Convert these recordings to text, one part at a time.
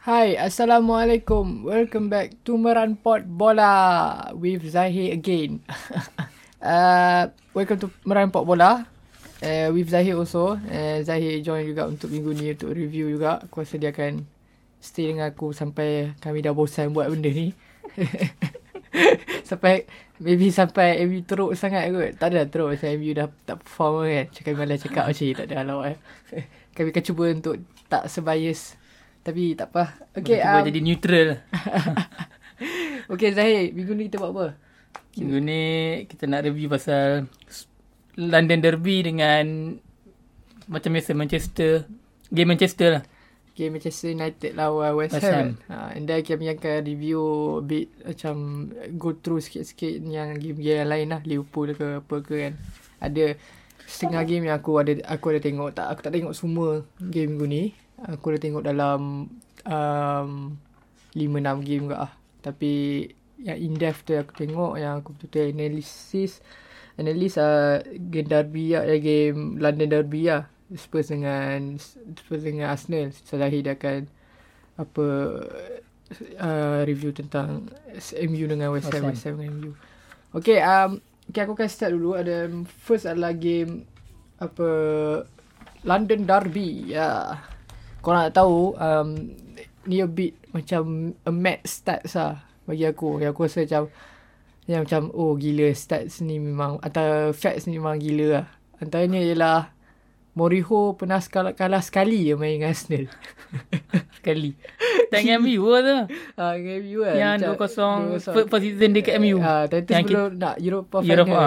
Hai, Assalamualaikum. Welcome back to Merampot Bola with Zahir again. uh, welcome to Merampot Bola uh, with Zahir also. Uh, Zahir join juga untuk minggu ni untuk review juga. Aku rasa dia akan stay dengan aku sampai kami dah bosan buat benda ni. sampai maybe sampai MU teruk sangat kot. Tak ada teruk macam MU dah tak perform kan. Cakap malah cakap macam ni tak ada halau eh. kami akan cuba untuk tak sebias tapi tak apa. Okay. Um, jadi neutral. okay Zahir, minggu ni kita buat apa? Minggu ni kita nak review pasal London Derby dengan macam biasa Manchester. Game Manchester lah. Game Manchester United lawan West, West Ham. Ha, and then kami akan review a bit macam go through sikit-sikit yang game-game yang lain lah. Liverpool ke apa ke kan. Ada setengah game yang aku ada aku ada tengok. Tak, aku tak tengok semua game minggu ni. Aku dah tengok dalam um, 5-6 game ke lah. Tapi yang in-depth tu aku tengok yang aku betul-betul analysis analysis uh, game derby lah, ya, game London derby lah. Spurs dengan Spurs dengan Arsenal. Salahi dia akan apa uh, review tentang MU dengan West Ham, West Ham dengan MU. Okay, um, okay, aku akan start dulu. Ada first adalah game apa London Derby. Ya. Yeah kau nak tahu um, ni a bit macam a mad stats lah bagi aku. Yang aku rasa macam yang macam oh gila stats ni memang atau facts ni memang gila lah. Antaranya ialah Moriho pernah kalah, kalah sekali je main dengan Arsenal. sekali. Dengan MU lah tu. Ha, dengan MU lah. Yang 2-0 first season dekat MU. Ha, tapi sebelum nak Europa final. Europa.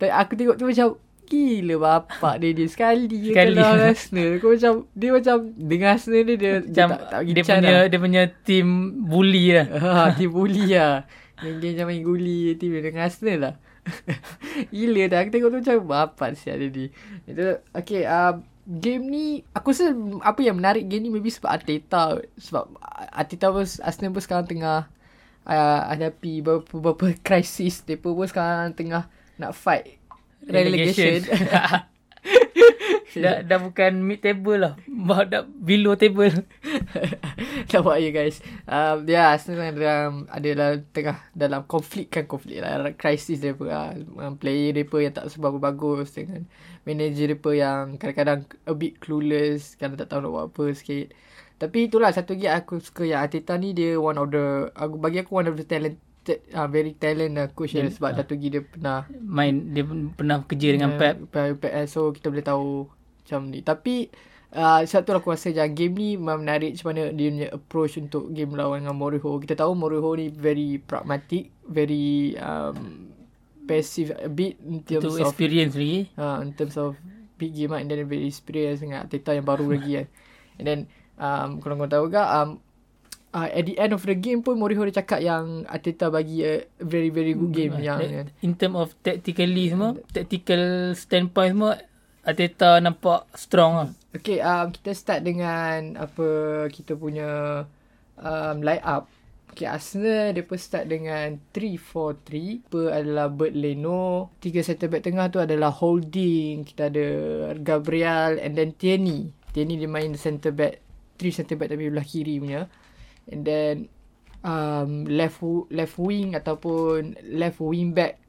Tapi aku tengok tu macam Gila bapak dia dia sekali je sekali. kalau Arsenal. Kau macam dia macam dengan Arsenal ni dia macam dia, tak, tak dia punya lah. dia punya team bully lah. Ha, team bully lah. Yang dia macam main bully team dia dengan Arsenal lah. Gila dah aku tengok tu macam bapak siap dia ni. Itu okey uh, game ni aku rasa apa yang menarik game ni maybe sebab Arteta sebab Arteta pun Arsenal pun sekarang tengah uh, hadapi beberapa, beberapa krisis. Depa pun sekarang tengah nak fight relegation. dah, dah bukan mid table lah. Dah below table. dah buat ya guys. Um, ya, yeah, Arsenal dalam, adalah tengah dalam konflik kan konflik lah. Krisis mereka lah. Um, player mereka yang tak seberapa bagus dengan manager mereka yang kadang-kadang a bit clueless. Kadang tak tahu nak buat apa sikit. Tapi itulah satu lagi aku suka yang Arteta ni dia one of the aku bagi aku one of the talent uh, very talent lah coach yeah, sebab uh, satu lagi dia pernah main dia pernah kerja dengan uh, Pep. Pep, so kita boleh tahu macam ni. Tapi uh, satu aku rasa je game ni memang menarik macam mana dia punya approach untuk game lawan dengan Moriho. Kita tahu Moriho ni very pragmatic, very um, passive a bit in terms Itu of experience lagi. Uh, in terms of big game and then very experience dengan Teta yang baru lagi kan. And then um, kalau kau tahu juga um, uh, at the end of the game pun Mourinho dia cakap yang Arteta bagi a very very good game yang in, term of tactically semua tactical standpoint semua Arteta nampak strong lah. Okay, um, kita start dengan apa kita punya um, line up. Okay, Arsenal dia pun start dengan 3-4-3. Apa adalah Bert Leno. Tiga center back tengah tu adalah Holding. Kita ada Gabriel and then Tierney. Tierney dia main center back. Three center back tapi belah kiri punya and then um, left left wing ataupun left wing back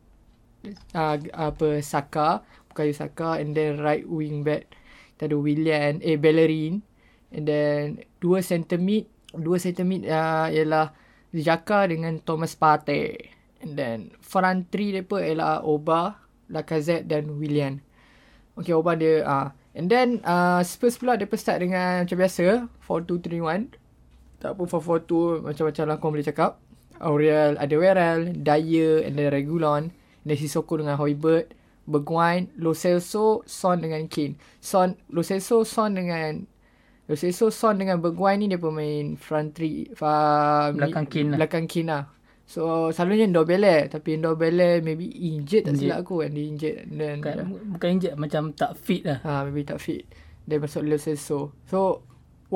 uh, apa Saka bukan Saka and then right wing back kita ada William eh Bellerin. And then dua center mid dua center mid uh, ialah Jaka dengan Thomas Partey. And then front three depa ialah Oba Lacazette dan William. Okay, Oba dia uh, and then uh, Spurs pula depa start dengan macam biasa 4-2-3-1 tak pun 442 macam-macam lah kau boleh cakap. Aurel, ada Werel, Dyer and then Regulon. Dan Sissoko dengan Hoybert. Bergwijn, Lo Celso, Son dengan Kane. Son, Lo Celso, Son dengan... Lo Celso, Son dengan Bergwijn ni dia pemain front three. Fa, belakang Kane lah. Belakang Kane lah. So, selalunya Ndobele. Tapi Ndobele maybe injured tak silap aku kan. Dia injured. Then, bukan, bukan injured, macam tak fit lah. Ha, maybe tak fit. Dia masuk Lo Celso. So,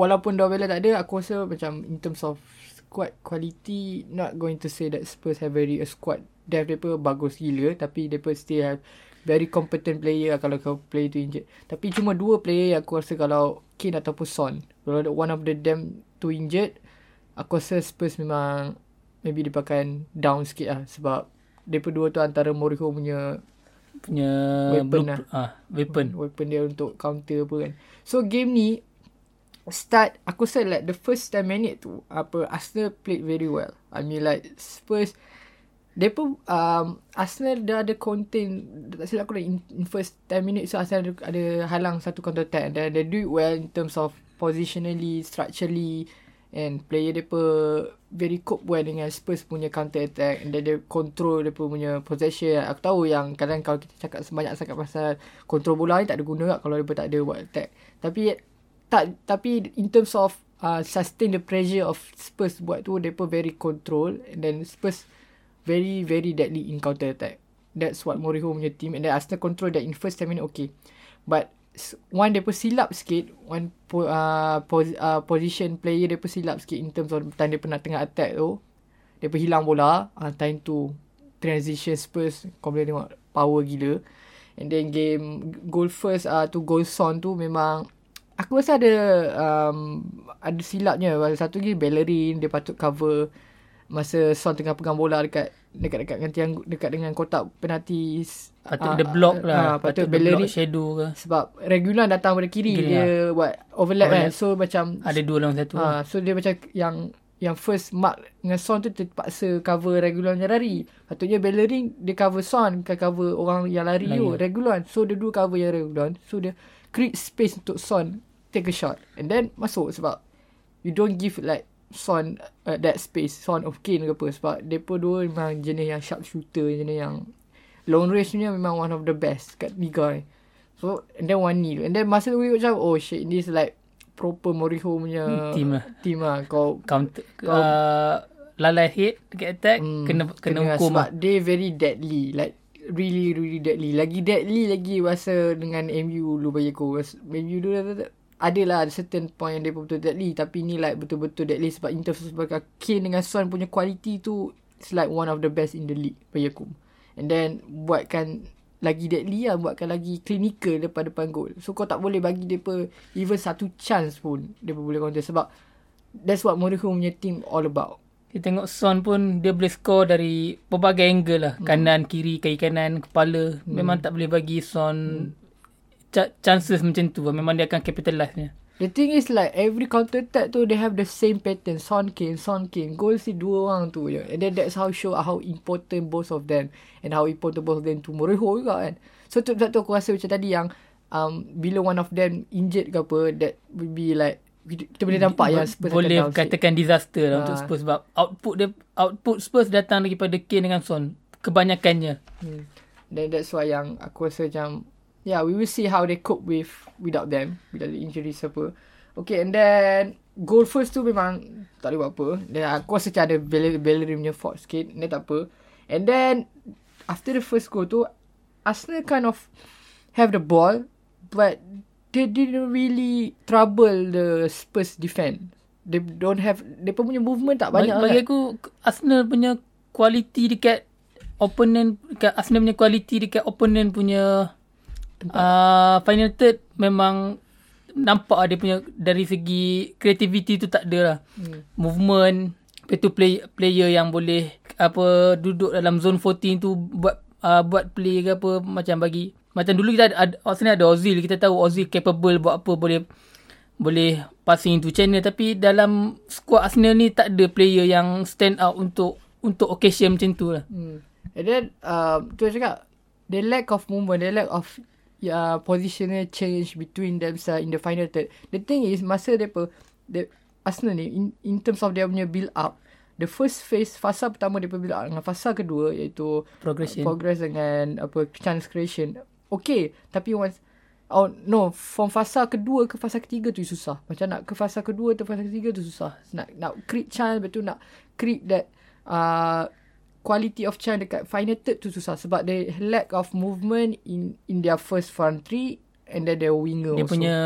walaupun Dovella tak ada aku rasa macam in terms of squad quality not going to say that Spurs have very a squad depth mereka bagus gila tapi mereka still have very competent player kalau kau play tu injured tapi cuma dua player yang aku rasa kalau Kane ataupun Son kalau one of the them tu injured aku rasa Spurs memang maybe dia pakai down sikit lah sebab mereka dua tu antara Mourinho punya punya Weapon lah. ah weapon weapon dia untuk counter apa kan. So game ni start aku rasa like the first 10 minute tu apa Arsenal played very well. I mean like Spurs dia pun um, Arsenal dah ada contain tak silap aku dah in, in first 10 minutes so Arsenal ada, ada halang satu counter attack dan they do it well in terms of positionally structurally and player pun very cope well dengan Spurs punya counter attack. And then dia control dia punya possession. Aku tahu yang kadang kalau kita cakap sebanyak sangat pasal control bola ni tak ada guna kalau dia tak ada buat attack. Tapi tak tapi in terms of uh, sustain the pressure of Spurs buat tu pun very control and then Spurs very very deadly in counter attack. That's what Mourinho punya team and then Arsenal control that in first 10 minute okay. But one pun silap sikit. One po, uh, pos, uh, position player pun silap sikit in terms of time dia pernah tengah attack tu. Pun hilang bola. Uh, time tu transition Spurs kau boleh tengok power gila. And then game goal first uh, tu goal son tu memang aku rasa ada um, ada silapnya. Satu lagi Bellerin dia patut cover masa Son tengah pegang bola dekat dekat dekat dengan tiang dekat dengan kotak penalti patut ah, dia block ah, lah. ah, patut, patut block shadow ke? sebab regular datang pada kiri Kiri dia buat overlap, Overlap. kan so macam ada dua lawan satu. ha, so dia macam yang yang first mark dengan Son tu terpaksa cover regular yang lari. Patutnya Bellerin dia cover Son kan cover orang yang lari Lari. tu regular. So dia dua cover yang regular. So dia create space untuk Son take a shot. And then masuk sebab you don't give like Son uh, that space Son of Kane ke apa. Sebab mereka dua memang jenis yang sharp shooter jenis yang long range punya memang one of the best kat liga ni so and then one nil and then masa tu we macam oh shit this like proper Mourinho punya Team lah. team lah. Kau counter Kau- uh, lalai hit dekat attack Hmm, kena kena hukum sebab dia very deadly like really really deadly. Lagi deadly lagi rasa dengan MU dulu bagi aku MU dulu ada- ada lah ada certain point yang dia betul deadly tapi ni like betul-betul deadly sebab in terms sebagai Kane dengan Son punya quality tu it's like one of the best in the league bagi aku. And then buatkan lagi deadly lah buatkan lagi clinical daripada depan gol so kau tak boleh bagi dia even satu chance pun dia boleh counter sebab that's what Mourinho punya team all about. Kita tengok Son pun dia boleh score dari berbagai angle lah. Kanan kiri kiri kanan kepala. Memang tak boleh bagi Son cha- chances macam tu memang dia akan capitalize nya The thing is like every counter attack tu they have the same pattern. Son Kane, Son Kane. Goal si dua orang tu je. And then that's how show how important both of them and how important both of them to Mourinho juga kan. So tu, tu aku rasa macam tadi yang um, bila one of them injured ke apa that will be like kita, boleh nampak yang Spurs boleh akan katakan disaster lah Ah. untuk Spurs sebab output dia output Spurs datang daripada Kane dengan Son kebanyakannya Hmm. Then that's why yang aku rasa macam yeah we will see how they cope with without them without the injuries apa. Okay and then goal first tu memang tak boleh buat apa. Dan aku rasa macam ada Bellerin, punya fault sikit. Dia tak apa. And then after the first goal tu Arsenal kind of have the ball but they didn't really trouble the Spurs defense. They don't have they pun punya movement tak banyak bagi, bagi aku Arsenal punya quality dekat opponent dekat Arsenal punya quality dekat opponent punya uh, final third memang nampak dia punya dari segi creativity tu tak ada lah. Hmm. Movement, lepas tu play, player yang boleh apa duduk dalam zone 14 tu buat uh, buat play ke apa macam bagi macam dulu kita ada, ada Arsenal ada Ozil kita tahu Ozil capable buat apa boleh boleh passing into channel tapi dalam squad Arsenal ni tak ada player yang stand out untuk untuk occasion macam tu lah. Hmm. And then uh, tu saya cakap the lack of movement, the lack of uh, positional change between themselves in the final third. The thing is masa depa the Arsenal ni in, in terms of dia punya build up, the first phase fasa pertama dia build up dengan fasa kedua iaitu Progression. progress dengan apa chance creation. Okay, tapi once Oh no, from fasa kedua ke fasa ketiga tu susah. Macam nak ke fasa kedua tu fasa ketiga tu susah. Nak nak create chance betul nak create that uh, quality of chance dekat final third tu susah sebab they lack of movement in in their first front three and then their winger Dia also. punya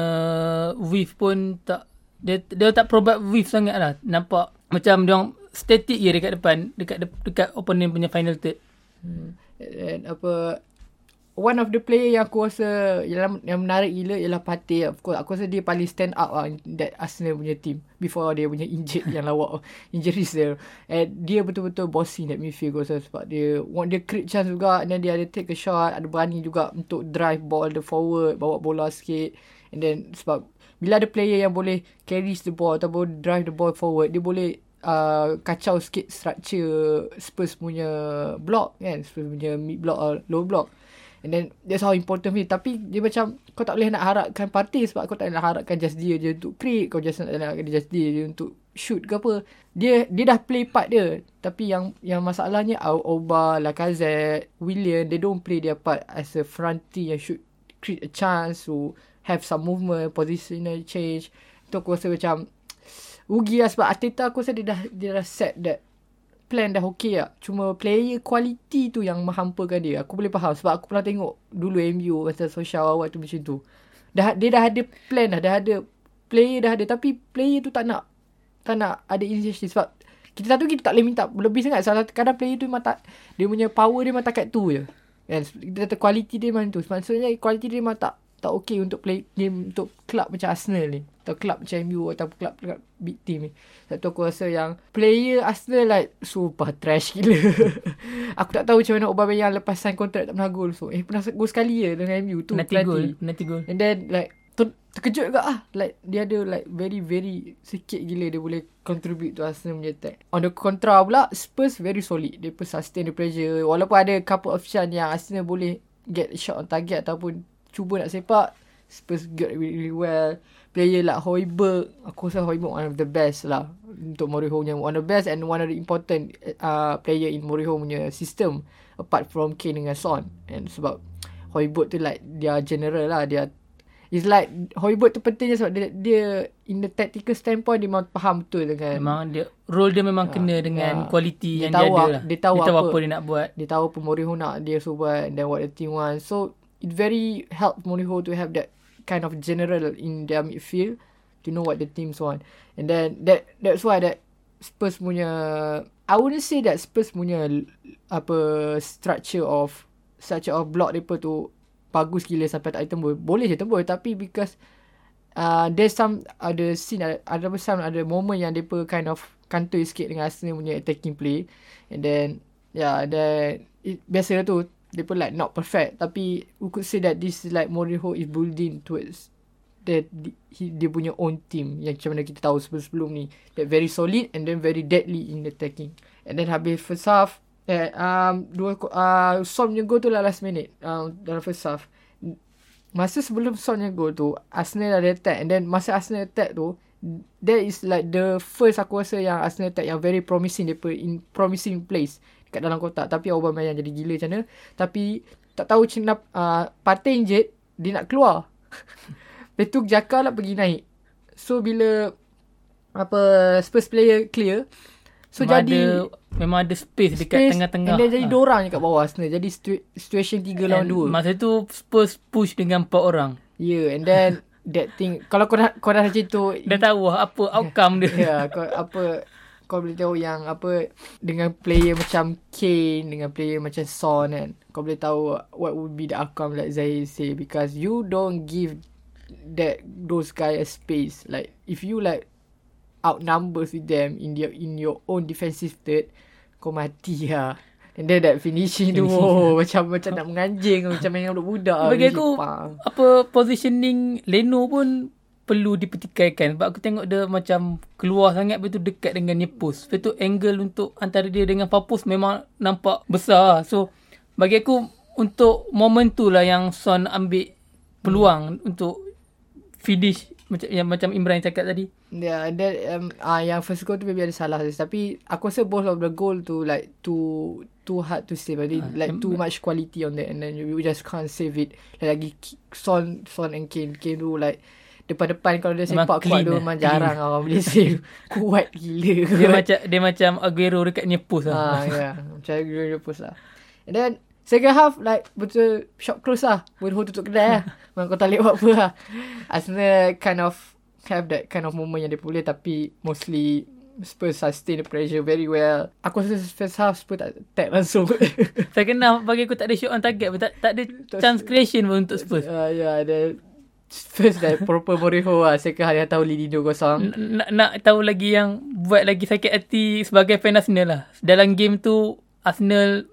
weave pun tak dia dia tak provide weave sangat lah. Nampak macam dia orang static je dekat depan dekat de- dekat opponent punya final third. Hmm. And apa one of the player yang aku rasa yang, yang menarik gila ialah Partey. Of course, aku rasa dia paling stand up lah that Arsenal punya team before dia punya injured yang lawak injuries dia. And dia betul-betul bossy in that midfield aku rasa sebab dia want dia create chance juga and then dia ada take a shot, ada berani juga untuk drive ball the forward, bawa bola sikit. And then sebab bila ada player yang boleh carry the ball ataupun drive the ball forward, dia boleh uh, kacau sikit structure Spurs punya block kan, Spurs punya mid block or low block. And then that's how important it. Tapi dia macam kau tak boleh nak harapkan party sebab kau tak nak harapkan just dia je untuk create. Kau just nak harapkan just dia je untuk shoot ke apa. Dia dia dah play part dia. Tapi yang yang masalahnya Auba, Lacazette, William, they don't play their part as a fronty yang shoot create a chance to have some movement, positional change. Tu aku rasa macam rugi lah sebab Ateta aku rasa dia dah, dia dah set that plan dah okay lah. Cuma player quality tu yang menghampakan dia. Aku boleh faham sebab aku pernah tengok dulu MU masa social awal tu macam tu. Dah, dia dah ada plan dah. Dah ada player dah ada. Tapi player tu tak nak tak nak ada initiative sebab kita tahu kita tak boleh minta lebih sangat. Salah kadang player tu memang tak, dia punya power dia memang takat tu je. Kan? Kita kata quality dia memang tu. Maksudnya quality dia memang tak tak okay untuk play game untuk club macam Arsenal ni atau club macam MU atau club, club big team ni. Sebab tu aku rasa yang player Arsenal like super trash gila. aku tak tahu macam mana Aubameyang lepas sign kontrak tak pernah gol. So, eh pernah gol sekali je dengan MU tu. Nanti gol. Nanti gol. And then like ter- terkejut juga ah. Like dia ada like very very sikit gila dia boleh contribute to Arsenal punya attack. On the contra pula Spurs very solid. Dia pun sustain the pressure. Walaupun ada couple of chance yang Arsenal boleh get shot on target ataupun cuba nak sepak Spurs get really, really well player like Hoiberg aku rasa Hoiberg one of the best lah untuk Mourinho punya one of the best and one of the important uh, player in Mourinho punya system apart from Kane dengan Son and sebab Hoiberg tu like dia general lah dia It's like Hoiberg tu pentingnya sebab dia, dia in the tactical standpoint dia memang faham betul dengan memang dia role dia memang uh, kena dengan yeah. yang dia, tahu, dia ada lah. Dia tahu, dia tahu apa, apa, dia nak buat. Dia tahu apa Mourinho nak dia suruh buat and then what the team want. So it very help Mourinho to have that kind of general in their midfield to know what the teams want. And then that that's why that Spurs punya I wouldn't say that Spurs punya apa structure of structure of block depa tu bagus gila sampai tak tembus. Boleh je tembus tapi because uh, there's some ada scene ada, ada some ada moment yang depa kind of kantoi sikit dengan Arsenal punya attacking play and then yeah then it, biasa tu dia pun like not perfect. Tapi we could say that this is like Mourinho is building towards that he, dia punya own team. Yang macam mana kita tahu sebelum-sebelum ni. That very solid and then very deadly in attacking. And then habis first half eh, um, dua uh, Son punya goal tu lah last minute. Um, dalam first half. Masa sebelum Son punya goal tu Arsenal ada attack. And then masa Arsenal attack tu that is like the first aku rasa yang Arsenal attack yang very promising. Dia in promising place kat dalam kotak. Tapi Aubameyang jadi gila macam mana? Tapi tak tahu macam uh, Partey injet dia nak keluar. Lepas tu Jaka lah pergi naik. So bila apa Spurs player clear so memang jadi ada, memang ada space dekat tengah-tengah. and then jadi ha. dua orang kat bawah sebenarnya jadi situ- situation tiga lawan dua. masa tu Spurs push dengan empat orang. Yeah and then that thing kalau kau dah kau dah macam tu dah tahu apa outcome dia. Yeah, kau, apa kau boleh tahu yang apa dengan player macam Kane dengan player macam Son kan kau boleh tahu what would be the outcome like Zahir say because you don't give that those guy a space. Like if you like outnumbers with them in your in your own defensive third kau mati lah. And then that finishing, finishing tu oh, macam macam nak menganjing macam main budak-budak. Bagi aku apa positioning Leno pun perlu dipertikaikan sebab aku tengok dia macam keluar sangat betul dekat dengan Nepos. Lepas tu angle untuk antara dia dengan Papus memang nampak besar. So bagi aku untuk momen tu lah yang Son ambil peluang hmm. untuk finish macam yang macam Imran cakap tadi. Yeah, that um, ah yang first goal tu maybe ada salah tapi aku rasa both of the goal tu like too too hard to save. Uh, like too much quality on that and then you, you just can't save it. Like, lagi Son Son and Kane Kane tu like depan-depan kalau dia sepak kuat tu memang jarang orang boleh save. kuat gila. Dia macam dia macam Aguero dekat Nepos lah. Ha, ya. Macam Aguero Nepos lah. And then second half like betul shop close lah. Mourinho tutup kedai lah. Memang kau tak boleh buat apa lah. Arsenal kind of have that kind of moment yang dia boleh tapi mostly Spurs sustain the pressure very well. Aku rasa first half Spurs tak attack langsung. Saya kenal bagi aku tak ada shot on target pun. Tak, tak ada chance creation pun untuk Spurs. uh, yeah, the first that proper Moriho lah. Second dia tahu lead 2-0. N- nak, nak tahu lagi yang buat lagi sakit hati sebagai fan Arsenal lah. Dalam game tu Arsenal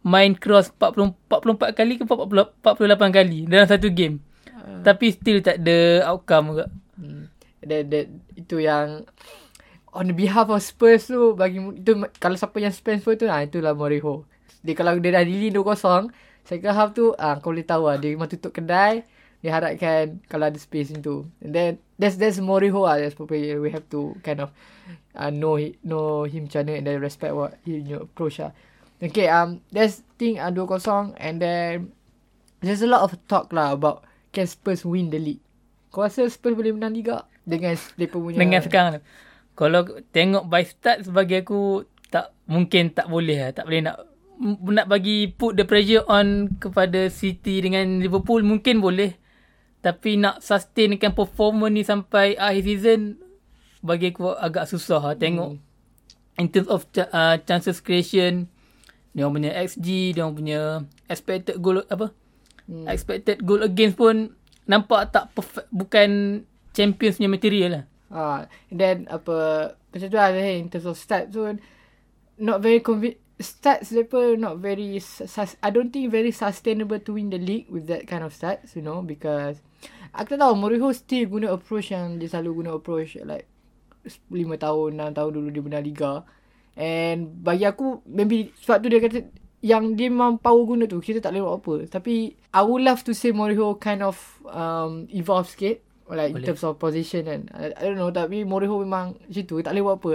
main cross 40, 44 kali ke 40, 48 kali dalam satu game. Uh. Tapi still tak ada outcome juga. Hmm. That, that, itu yang on the behalf of Spurs tu bagi itu kalau siapa yang Spurs tu ah itulah Moriho. Dia kalau dia dah lead 2-0 second half tu ah kau boleh tahu lah dia memang tutup kedai dia harapkan kalau ada space itu. And then that's that's Moriho ah that's probably we have to kind of uh, know know him mana and then respect what he you know, approach lah. Okay um that's thing uh, 2-0 and then there's a lot of talk lah about can Spurs win the league. Kau rasa Spurs boleh menang liga dengan mereka punya Dengan sekarang. Kalau tengok by start sebagai aku tak mungkin tak boleh lah. Tak boleh nak nak bagi put the pressure on kepada City dengan Liverpool mungkin boleh. Tapi nak sustainkan performance ni sampai akhir season bagi aku agak susah lah. Tengok hmm. in terms of uh, chances creation dia orang punya XG, dia orang punya expected goal apa? Hmm. Expected goal against pun nampak tak perfect, bukan champions punya material lah. Ah, and then apa macam tu lah in terms of stats tu not very convi- stats mereka not very sus- I don't think very sustainable to win the league with that kind of stats you know because aku tak tahu Mourinho still guna approach yang dia selalu guna approach like 5 tahun 6 tahun dulu dia menang liga. And bagi aku maybe sebab tu dia kata yang dia memang power guna tu kita tak boleh buat apa. Tapi I would love to say Mourinho kind of um, evolve sikit like Boleh. in terms of position kan. I, I don't know tapi Mourinho memang macam tu tak boleh buat apa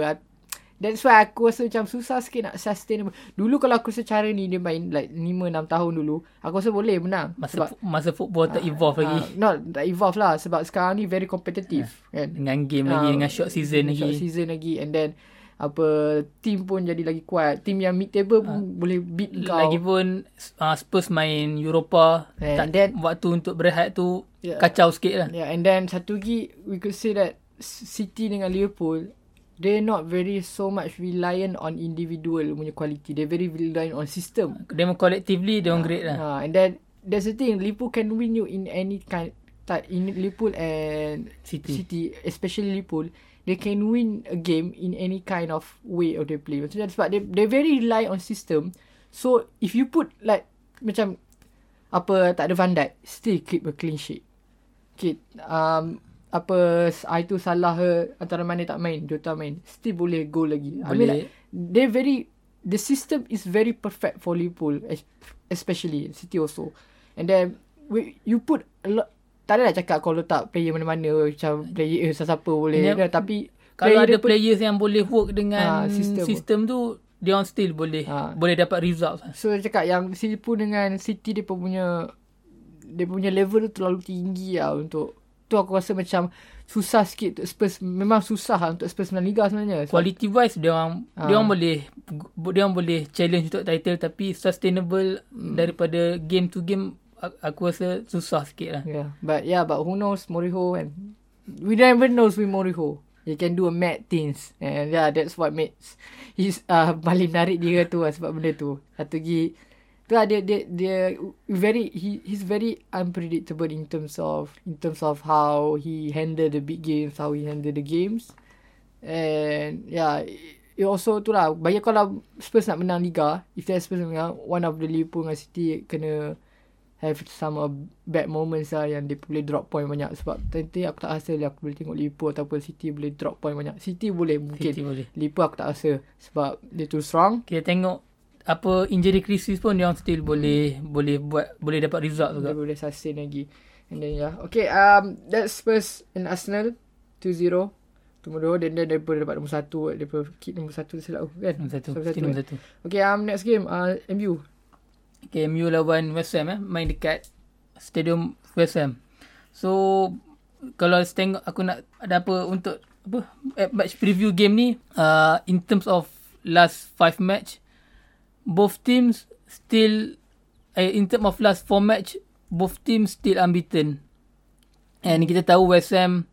that's why aku rasa macam susah sikit nak sustain. Dulu kalau aku secara ni dia main like 5-6 tahun dulu aku rasa boleh menang. Masa sebab, masa football tak evolve uh, lagi. uh, not tak evolve lah sebab sekarang ni very competitive uh, kan? dengan game uh, lagi dengan short season lagi short season lagi and then apa team pun jadi lagi kuat. Team yang mid table pun uh, boleh beat kau. lagipun uh, Spurs main Europa and tak then, waktu untuk berehat tu yeah, kacau sikit lah. Yeah and then satu lagi we could say that City dengan Liverpool they not very so much reliant on individual punya quality they very reliant on system they collectively they uh, great lah uh, and then there's the thing Liverpool can win you in any kind tak in Liverpool and City, City especially Liverpool they can win a game in any kind of way of they play. Macam sebab they they very rely on system. So if you put like macam apa tak ada Van Dijk, still keep a clean sheet. Okay, um, apa I tu salah antara mana tak main, Jota main, still boleh go lagi. Boleh. I mean like, they very the system is very perfect for Liverpool especially City also. And then we, you put a lot tak adalah cakap kalau tak player mana-mana macam player eh, siapa boleh yep. kan, tapi kalau ada players yang boleh work dengan ha, sistem, sistem tu dia on still boleh ha. boleh dapat result so cakap yang Liverpool dengan City dia punya dia punya level tu terlalu tinggi lah untuk tu aku rasa macam susah sikit untuk Spurs memang susah lah untuk Spurs menang liga sebenarnya quality wise dia orang ha. dia orang boleh dia orang boleh challenge untuk title tapi sustainable hmm. daripada game to game aku rasa susah sikit lah. Yeah. But yeah, but who knows Moriho kan. We never knows with Moriho. He can do a mad things. And yeah, that's what makes his uh, paling menarik dia tu lah sebab benda tu. Satu lagi, tu lah dia, dia, dia very, he, he's very unpredictable in terms of, in terms of how he handle the big games, how he handle the games. And yeah, it also tu lah, banyak kalau Spurs nak menang Liga, if there's Spurs menang, one of the Liverpool dengan City kena have some uh, bad moments lah yang dia boleh drop point banyak sebab nanti aku tak rasa lah aku boleh tengok Liverpool ataupun City boleh drop point banyak. City boleh mungkin. City boleh. Liverpool aku tak rasa sebab dia too strong. Kita tengok apa injury crisis pun dia still boleh boleh buat boleh dapat result juga. Dia boleh sustain lagi. And then yeah. Okay, um that's Spurs in Arsenal 2-0. Tunggu dulu dan dia boleh dapat nombor satu dia boleh kick nombor satu silap kan nombor satu, nombor satu, nombor satu. okay um next game uh, MU Okay, MU lawan West Ham eh. Main dekat Stadium West Ham. So, kalau tengok aku nak ada apa untuk apa eh, match preview game ni uh, in terms of last five match both teams still eh, in terms of last four match both teams still unbeaten and kita tahu West Ham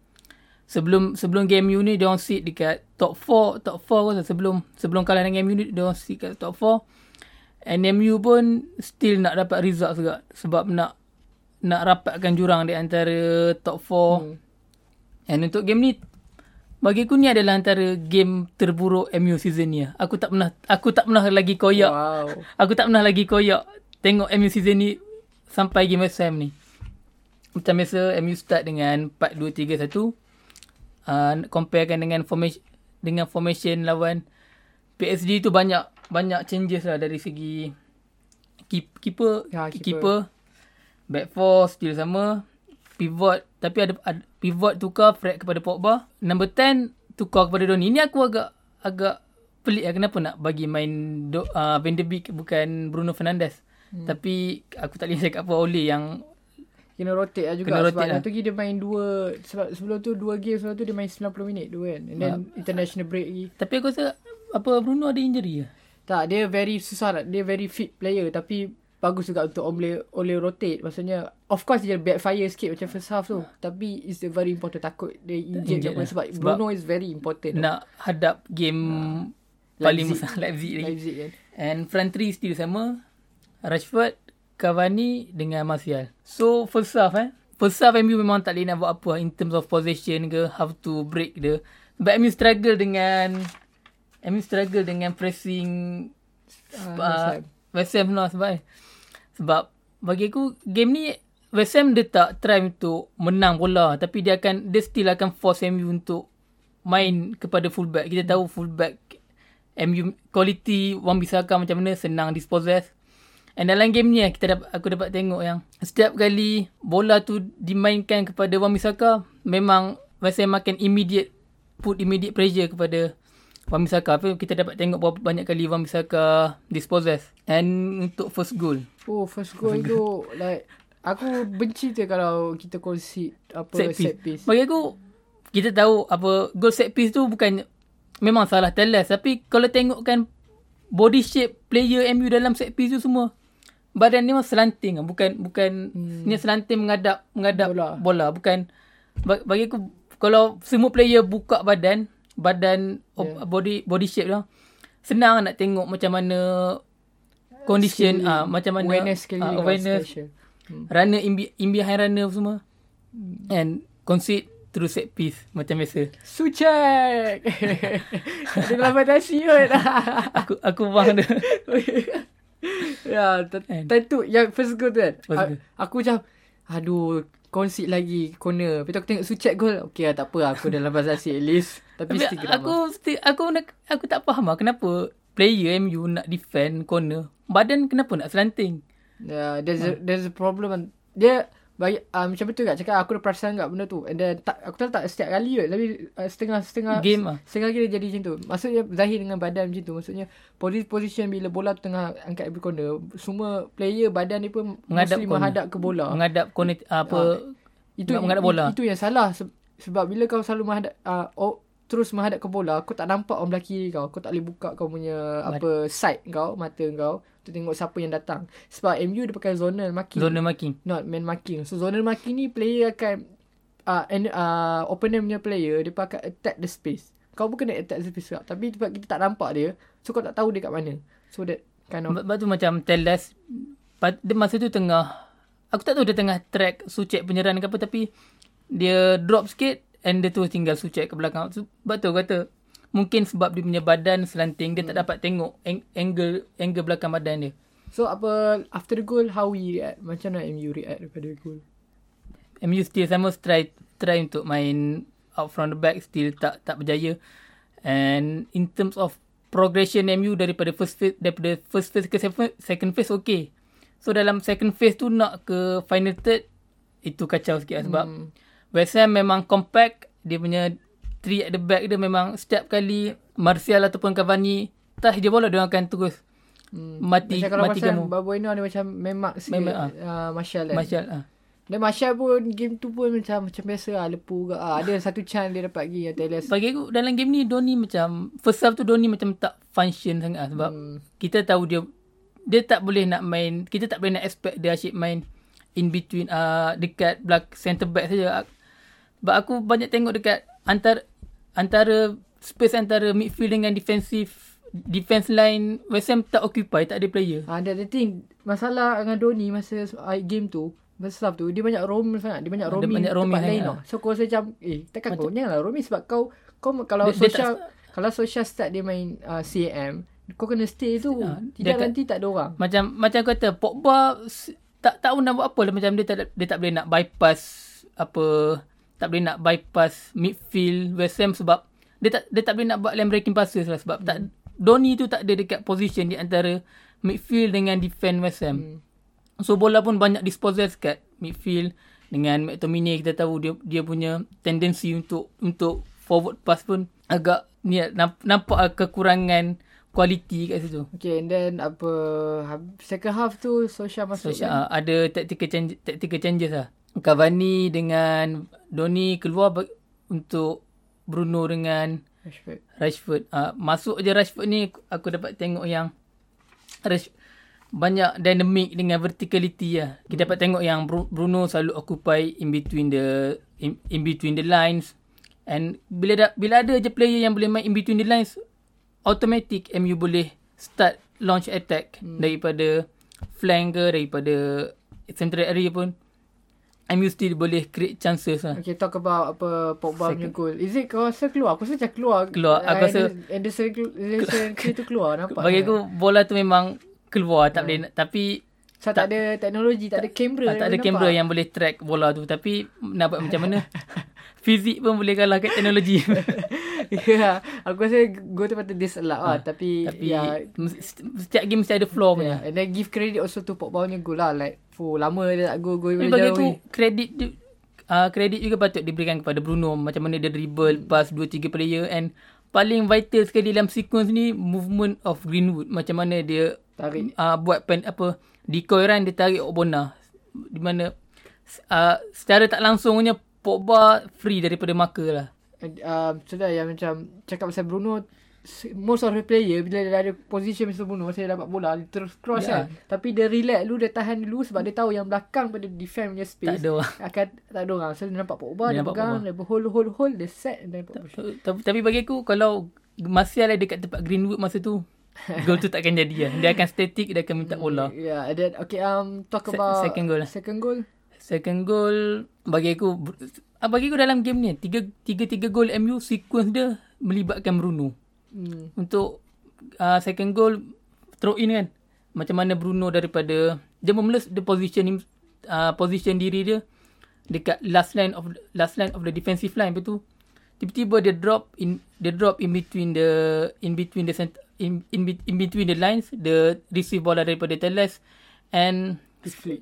sebelum sebelum game MU ni dia orang sit dekat top 4, top 4 kan sebelum sebelum kalah dengan MU ni dia orang sit kat top 4. And MU pun still nak dapat result juga sebab nak nak rapatkan jurang di antara top 4. Hmm. And untuk game ni bagi aku ni adalah antara game terburuk MU season ni. Aku tak pernah aku tak pernah lagi koyak. Wow. Aku tak pernah lagi koyak tengok MU season ni sampai game West Ham ni. Macam biasa MU start dengan 4-2-3-1. Uh, comparekan dengan formation dengan formation lawan PSG tu banyak banyak changes lah dari segi keep, keeper, Ya, keeper. keeper. keeper. Back four still sama. Pivot tapi ada, ada pivot tukar Fred kepada Pogba. Number 10 tukar kepada Donny. Ini aku agak agak pelik lah kenapa nak bagi main Do, uh, Van de Beek bukan Bruno Fernandes. Hmm. Tapi aku tak boleh cakap apa Ole yang Kena rotate lah juga Kena Kena rotate sebab lah. lah. tu dia main dua sebab sebelum tu dua game sebelum tu dia main 90 minit dua kan and then international break lagi tapi aku rasa apa Bruno ada injury ke? tak dia very susah nak dia very fit player tapi bagus juga untuk oleh oleh rotate maksudnya of course dia backfire sikit macam first half tu tapi it's a very important takut dia injured lah. sebab, Sebab Bruno is very important Nak hadap game paling Leipzig. besar Leipzig lagi. Leipzig kan And front three still sama. Rashford, Cavani dengan Martial. So first half eh. First half MU memang tak boleh nak buat apa in terms of possession ke, how to break the. But MU struggle dengan MU struggle dengan pressing Ah, uh, West Ham. West Ham lah sebab sebab bagi aku game ni West Ham dia tak try untuk menang bola tapi dia akan dia still akan force MU untuk main kepada fullback. Kita tahu fullback MU quality Wan Bisaka macam mana senang dispossess. And dalam game ni kita dapat aku dapat tengok yang setiap kali bola tu dimainkan kepada Wan Bisaka memang West Ham akan immediate put immediate pressure kepada Wan Bisaka. Tapi kita dapat tengok berapa banyak kali Wan Bisaka dispossess. And untuk first goal. oh first goal tu like aku benci tu kalau kita concede apa set piece. set piece. Bagi aku kita tahu apa goal set piece tu bukan memang salah Teles tapi kalau tengokkan body shape player MU dalam set piece tu semua badan dia memang slanting ah. bukan bukan hmm. dia slanting menghadap menghadap bola. Bola. bukan ba- bagi aku kalau semua player buka badan badan yeah. body body shape tu senang nak tengok macam mana condition ah macam mana awareness lah, awareness. special. runner in, be- in behind runner semua. And concede through set piece macam biasa. Sucek! Dia dalam fantasi kot aku aku faham dia. Ya? Tentu Yang first goal tu kan. Aku macam Aduh Concede lagi Corner. Lepas tu aku tengok Sucek gol Okay lah tak apa Aku dalam fantasi at least Tapi Tapi still aku still, aku nak, aku tak faham lah kenapa player MU nak defend corner. Badan kenapa nak slanting Yeah, there's a, there's a problem. Dia bagi uh, macam betul kat cakap aku dah perasan kat benda tu. And then tak aku tahu tak setiap kali kot tapi uh, setengah setengah Game ah. Setengah kali dia jadi macam tu. Maksudnya Zahir dengan badan macam tu. Maksudnya position, position bila bola tu tengah angkat every corner, semua player badan dia pun Menghadap corner. menghadap ke bola. menghadap corner apa itu menghadap bola. Itu yang salah Se- sebab bila kau selalu menghadap uh, oh, terus menghadap ke bola, kau tak nampak orang belah kiri kau. Kau tak boleh buka kau punya apa side kau, mata kau untuk tengok siapa yang datang. Sebab MU dia pakai zonal marking. zona marking Not man marking. So zonal marking ni player akan uh, and, uh, opponent punya player dia pakai attack the space. Kau pun kena attack the space juga. Tapi sebab kita tak nampak dia, so kau tak tahu dia kat mana. So that kind of sebab tu macam Teles pa- dia masa tu tengah aku tak tahu dia tengah track Sucek penyerang ke apa tapi dia drop sikit and dia tu tinggal Sucek ke belakang sebab tu kata mungkin sebab dia punya badan slanting dia tak dapat tengok ang- angle angle belakang badan dia So apa after the goal how we react? Macam mana MU react daripada goal? MU still sama try try untuk main out from the back still tak tak berjaya. And in terms of progression MU daripada first phase daripada first phase ke second- second phase okay. So dalam second phase tu nak ke final third itu kacau sikit lah sebab hmm. West Ham memang compact dia punya three at the back dia memang setiap kali Martial ataupun Cavani touch dia bola dia akan terus Hmm. mati Macam kalau mati pasal kamu. Babueno dia macam memak sikit. Memak, ah. uh, Martial kan. Martial ah. Dan Martial pun game tu pun macam macam biasa lah. Lepu ke. Ah, ada satu chance dia dapat pergi. Teles. Bagi aku dalam game ni Doni macam first half tu Doni macam tak function sangat sebab Hmm. kita tahu dia dia tak boleh nak main kita tak boleh nak expect dia asyik main in between uh, dekat belak center back saja. Sebab aku banyak tengok dekat antara antara space antara midfield dengan defensive defense line West Ham tak occupy, tak ada player. Ah, uh, the thing masalah dengan Doni masa uh, game tu Masa tu dia banyak roam sangat Dia banyak Ada roaming banyak tempat roaming lain sangat. tau So aku rasa macam Eh takkan kau Janganlah roaming Sebab kau kau Kalau Dia- dia social tak- Kalau social start dia main uh, CAM Kau kena stay tu Ah, Tidak dia nanti tak ada orang Macam macam kata Pogba tak tahu nak buat apa lah macam dia tak dia tak boleh nak bypass apa tak boleh nak bypass midfield West Ham sebab dia tak dia tak boleh nak buat lane breaking passes lah sebab tak Donny tu tak ada dekat position di antara midfield dengan defend West Ham. Hmm. So bola pun banyak disposal kat midfield dengan McTominay kita tahu dia dia punya tendensi untuk untuk forward pass pun agak ni namp- nampak lah kekurangan kualiti kat situ. Okay and then apa Second half tu Social masuk So, kan? uh, ada tactical change, tactical changes lah. Cavani dengan Doni keluar untuk Bruno dengan Rashford. Rashford. Uh, masuk je Rashford ni aku dapat tengok yang Rash, banyak dynamic dengan verticality lah. Kita dapat tengok yang Bru- Bruno selalu occupy in between the in, in between the lines. And bila da, bila ada je player yang boleh main in between the lines, automatic MU boleh start launch attack hmm. daripada flank ke daripada central area pun MU still boleh create chances lah. Okay talk about apa Pogba punya goal. Is it kau rasa keluar? Aku rasa macam keluar. Keluar. Aku Ah, rasa- Anderson- Anderson tu keluar nampak. Bagi tak? aku bola tu memang keluar tak boleh nak- tapi So, tak, ada teknologi, tak, ada kamera. Ah, tak ada kamera yang boleh track bola tu tapi nak buat macam mana fizik pun boleh kalah kat teknologi ya, aku rasa gol tu patut disallow lah. Tapi, tapi ya, mesti- setiap game mesti ada flaw punya yeah. And then give credit also to Pogba punya goal lah. Like, fuh, lama dia tak boleh bagi jauh aku ni. kredit tu uh, kredit juga patut diberikan kepada Bruno macam mana dia dribble pass 2 3 player and paling vital sekali dalam sequence ni movement of Greenwood macam mana dia Tarik. uh, buat pen apa decoy run dia tarik Obona di mana uh, secara tak langsungnya Pogba free daripada marker lah um, sudah yang macam cakap pasal Bruno most of the player bila dia ada position Mr. Bruno dia dapat bola dia terus cross Ya. kan tapi dia relax dulu dia tahan dulu sebab dia tahu yang belakang pada defend punya space tak ada orang akan tak ada orang so dia nampak Pogba Dia dia, nampak pegang dia hold hold hold dia set Pogba shoot. tapi, tapi bagi aku kalau Martial ada dekat tempat Greenwood masa tu gol tu takkan jadi lah dia akan static dia akan minta bola yeah and then okay um talk Se- about second goal lah. second goal Second goal bagi aku ah, bagi aku dalam game ni tiga tiga tiga gol MU sequence dia melibatkan Bruno. hmm. Untuk uh, second goal throw in kan. Macam mana Bruno daripada dia mula the position him, uh, position diri dia dekat last line of last line of the defensive line betul. Tiba-tiba dia drop in dia drop in between the in between the center, in, in in between the lines the receive bola daripada Teles and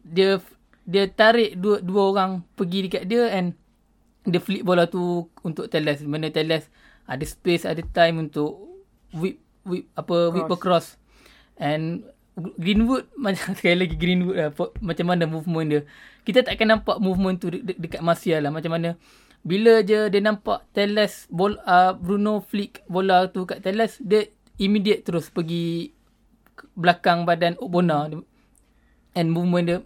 dia dia tarik dua dua orang pergi dekat dia and dia flip bola tu untuk Teles. Mana Teles ada space ada time untuk whip whip apa whip across. And Greenwood macam sekali lagi Greenwood lah macam mana movement dia. Kita tak akan nampak movement tu de- de- dekat Martial lah. Macam mana bila je dia nampak Teles bol uh, Bruno flick bola tu kat Teles dia immediate terus pergi belakang badan Obona. And movement dia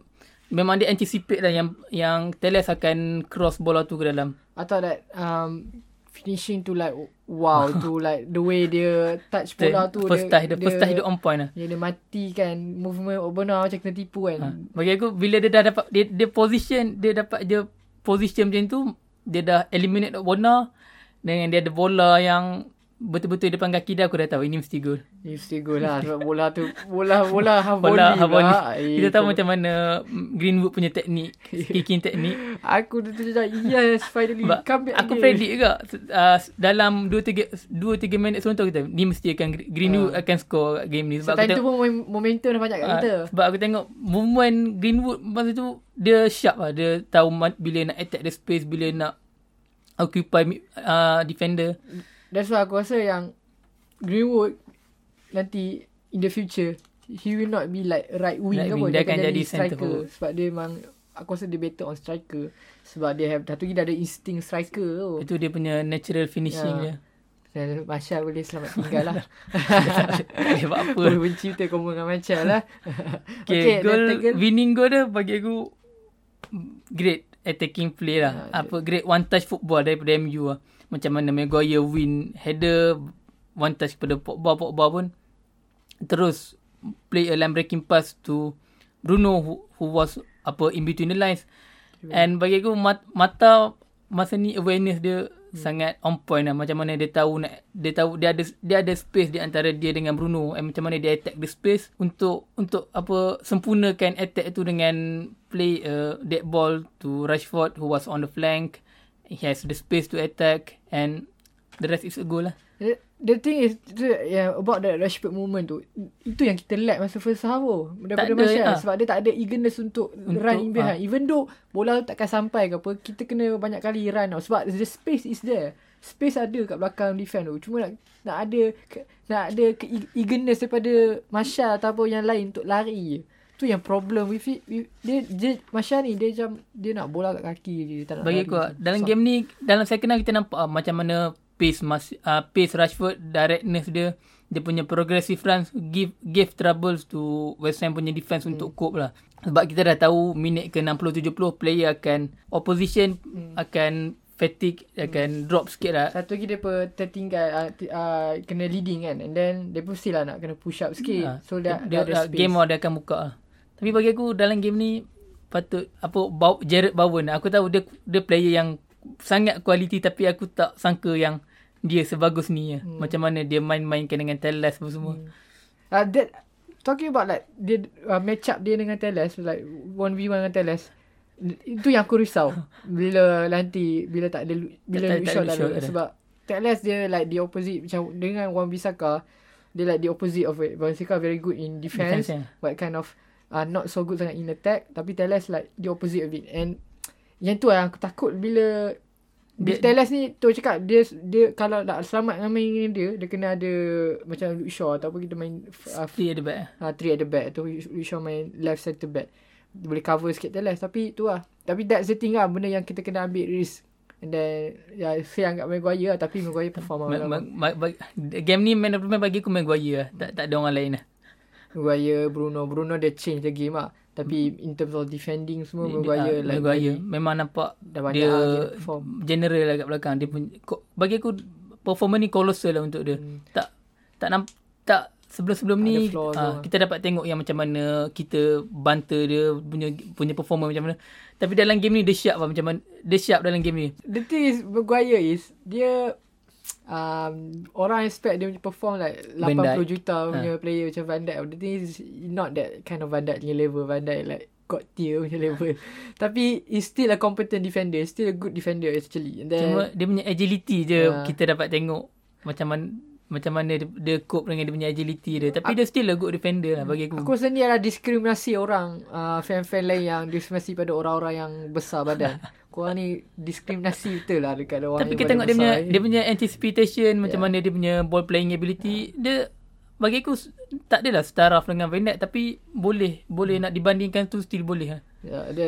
memang dia anticipate lah yang yang Teles akan cross bola tu ke dalam. I thought that um finishing to like wow to like the way dia touch bola tu first touch dia, first touch dia on point lah. Yang dia mati kan movement Obana macam kena tipu kan. Ha. Bagi aku bila dia dah dapat dia, dia position dia dapat je position macam tu dia dah eliminate Obona dengan dia ada bola yang betul-betul depan kaki dia aku dah tahu ini mesti gol. You still go lah sebab bola tu bola bola half Bola volley half volley. Eh, Kita tahu macam mana Greenwood punya teknik, kicking teknik. Aku tu dah yes finally Sebab come back aku again. predict juga uh, dalam 2 3 2 3 minit sebelum kita ni mesti akan Greenwood akan score game ni So, sebab aku time tu pun mom- momentum dah banyak kat Ah, kita. sebab aku tengok movement Greenwood masa tu dia sharp lah dia tahu bila nak attack the space bila nak occupy uh, defender That's why aku rasa yang Greenwood nanti in the future he will not be like right wing Right ke apa. dia akan jadi centre striker sebab dia memang aku rasa dia better on striker sebab dia have satu lagi dia ada instinct striker tu. itu dia punya natural finishing Ya. dia Dan Masya boleh selamat tinggal lah. tak buat apa Boleh benci kita komen dengan Masya lah. okay, goal third goal. winning goal dia bagi aku great attacking play lah. Ha, apa great one touch football daripada MU lah. Macam mana Maguire win header one touch kepada Pogba Pogba pun terus play a line breaking pass to Bruno who, who was apa in between the lines. And bagi aku mat, mata masa ni awareness dia hmm. sangat on point lah macam mana dia tahu nak dia tahu dia ada dia ada space di antara dia dengan Bruno and macam mana dia attack the space untuk untuk apa sempurnakan attack tu dengan play a uh, dead ball to Rashford who was on the flank he has the space to attack and the rest is a goal lah. The, the thing is yeah, about that Rashford moment tu itu yang kita lack masa first half tu daripada Martial ha. sebab dia tak ada eagerness untuk, untuk run in behind. ha. even though bola takkan sampai ke apa kita kena banyak kali run tau. Sebab the space is there. Space ada kat belakang defend tu. Cuma nak nak ada nak ada ke eagerness daripada Martial atau apa yang lain untuk lari tu yang problem with it with, dia, dia Martial ni dia macam dia nak bola kat kaki je tak nak bagi aku dalam so, game ni dalam second half kita nampak uh, macam mana pace mas uh, pace Rashford directness dia dia punya progressive runs give give troubles to West Ham punya defense hmm. untuk cope lah sebab kita dah tahu minit ke 60 70 player akan opposition hmm. akan fatigue akan hmm. drop sikit lah satu lagi dia tertinggal uh, uh, kena leading kan and then dia pun still lah nak kena push up sikit uh, so dia, dia, dia ada space game dia akan buka lah. Tapi bagi aku dalam game ni patut apa Jared Bowen aku tahu dia dia player yang sangat kualiti tapi aku tak sangka yang dia sebagus ni ya. Hmm. Macam mana dia main-mainkan dengan Teles apa semua. Hmm. Uh, that, talking about like dia uh, match up dia dengan Teles like 1v1 dengan Teles. Itu yang aku risau bila nanti bila tak ada bila tak, shot tak, tak, sebab Teles dia like the opposite macam dengan Wan Bisaka dia like the opposite of it. Wan Bisaka very good in defense, defense yeah. but kind of uh, not so good sangat in attack tapi Teles like the opposite of it and yang tu lah aku takut bila dia Teles ni tu cakap dia dia kalau nak selamat dengan main dia dia kena ada macam Luke Shaw ataupun kita main uh, three at the back. Ha, uh, three at the back tu Luke Shaw main left center back. Dia boleh cover sikit Teles tapi tu lah. Tapi that's the thing lah benda yang kita kena ambil risk. And then ya saya anggap Maguire lah tapi Maguire perform ma- ma- ma- game ni man of the match bagi aku Maguire lah. Tak, tak ada orang lain lah. Maguire, Bruno. Bruno dia change the game lah. Tapi in terms of defending semua Maguire like Maguire memang nampak dah banyak dia general lah kat belakang dia punya bagi aku performance ni colossal lah untuk dia. Hmm. Tak tak namp, tak sebelum-sebelum ni uh, kita dapat tengok yang macam mana kita banter dia punya punya performance macam mana. Tapi dalam game ni dia sharp lah macam mana dia sharp dalam game ni. The thing is Maguire is dia um, orang expect dia perform like 80 juta punya ha. player macam Van Dijk. The thing is not that kind of Van Dijk punya level. Van Dijk like god tier punya level. Tapi he's still a competent defender. Still a good defender actually. And then, Cuma dia punya agility je uh, kita dapat tengok macam mana macam mana dia, dia cope dengan dia punya agility dia. Tapi aku, dia still a good defender lah bagi aku. Aku rasa ni adalah diskriminasi orang. Uh, fan-fan lain yang diskriminasi pada orang-orang yang besar badan. Korang ni diskriminasi betul lah dekat orang Tapi kita tengok dia punya, dia punya anticipation, yeah. macam mana dia punya ball playing ability. Yeah. Dia bagi aku tak adalah setara dengan Van Dijk tapi boleh boleh hmm. nak dibandingkan tu still boleh ha. Ya yeah, dia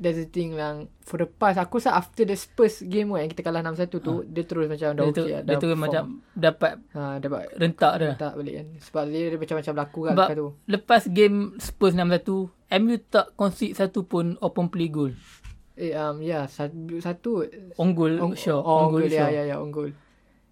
that's the thing lang for the past aku rasa after the Spurs game yang kita kalah 6-1 tu ha. dia terus macam dah okey dia tu macam dapat ha dapat rentak dah rentak balik kan sebab dia, dia macam-macam berlaku kat dekat tu lepas game Spurs 6-1 MU tak concede satu pun open play goal Eh um ya yeah, satu satu on goal on, show on, on goal ya ya ya on goal.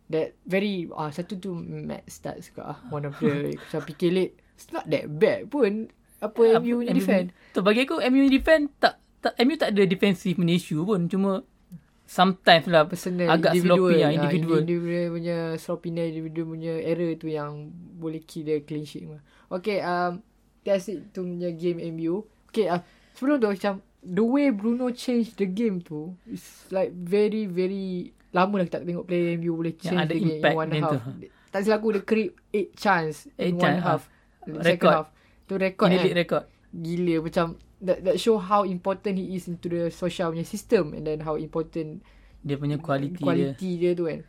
That very ah uh, satu tu match start juga ah one of the saya fikir late it's not that bad pun apa uh, MU ni defend. Tu bagi aku MU ni defend tak tak MU tak ada defensive punya issue pun cuma sometimes lah Personal, agak sloppy lah individual. individual punya sloppy individual punya error tu yang boleh kill dia clean sheet. Okay um that's it tu punya game MU. Okay uh, sebelum tu macam the way Bruno change the game tu is like very very lama lah kita tengok player MU boleh change the game in one half. Tu. Tak silap aku dia create 8 chance eight in chance, one half. Uh, second half. Tu record kan. record. Gila macam that, that show how important he is into the social punya system and then how important dia punya quality, quality dia. dia tu kan.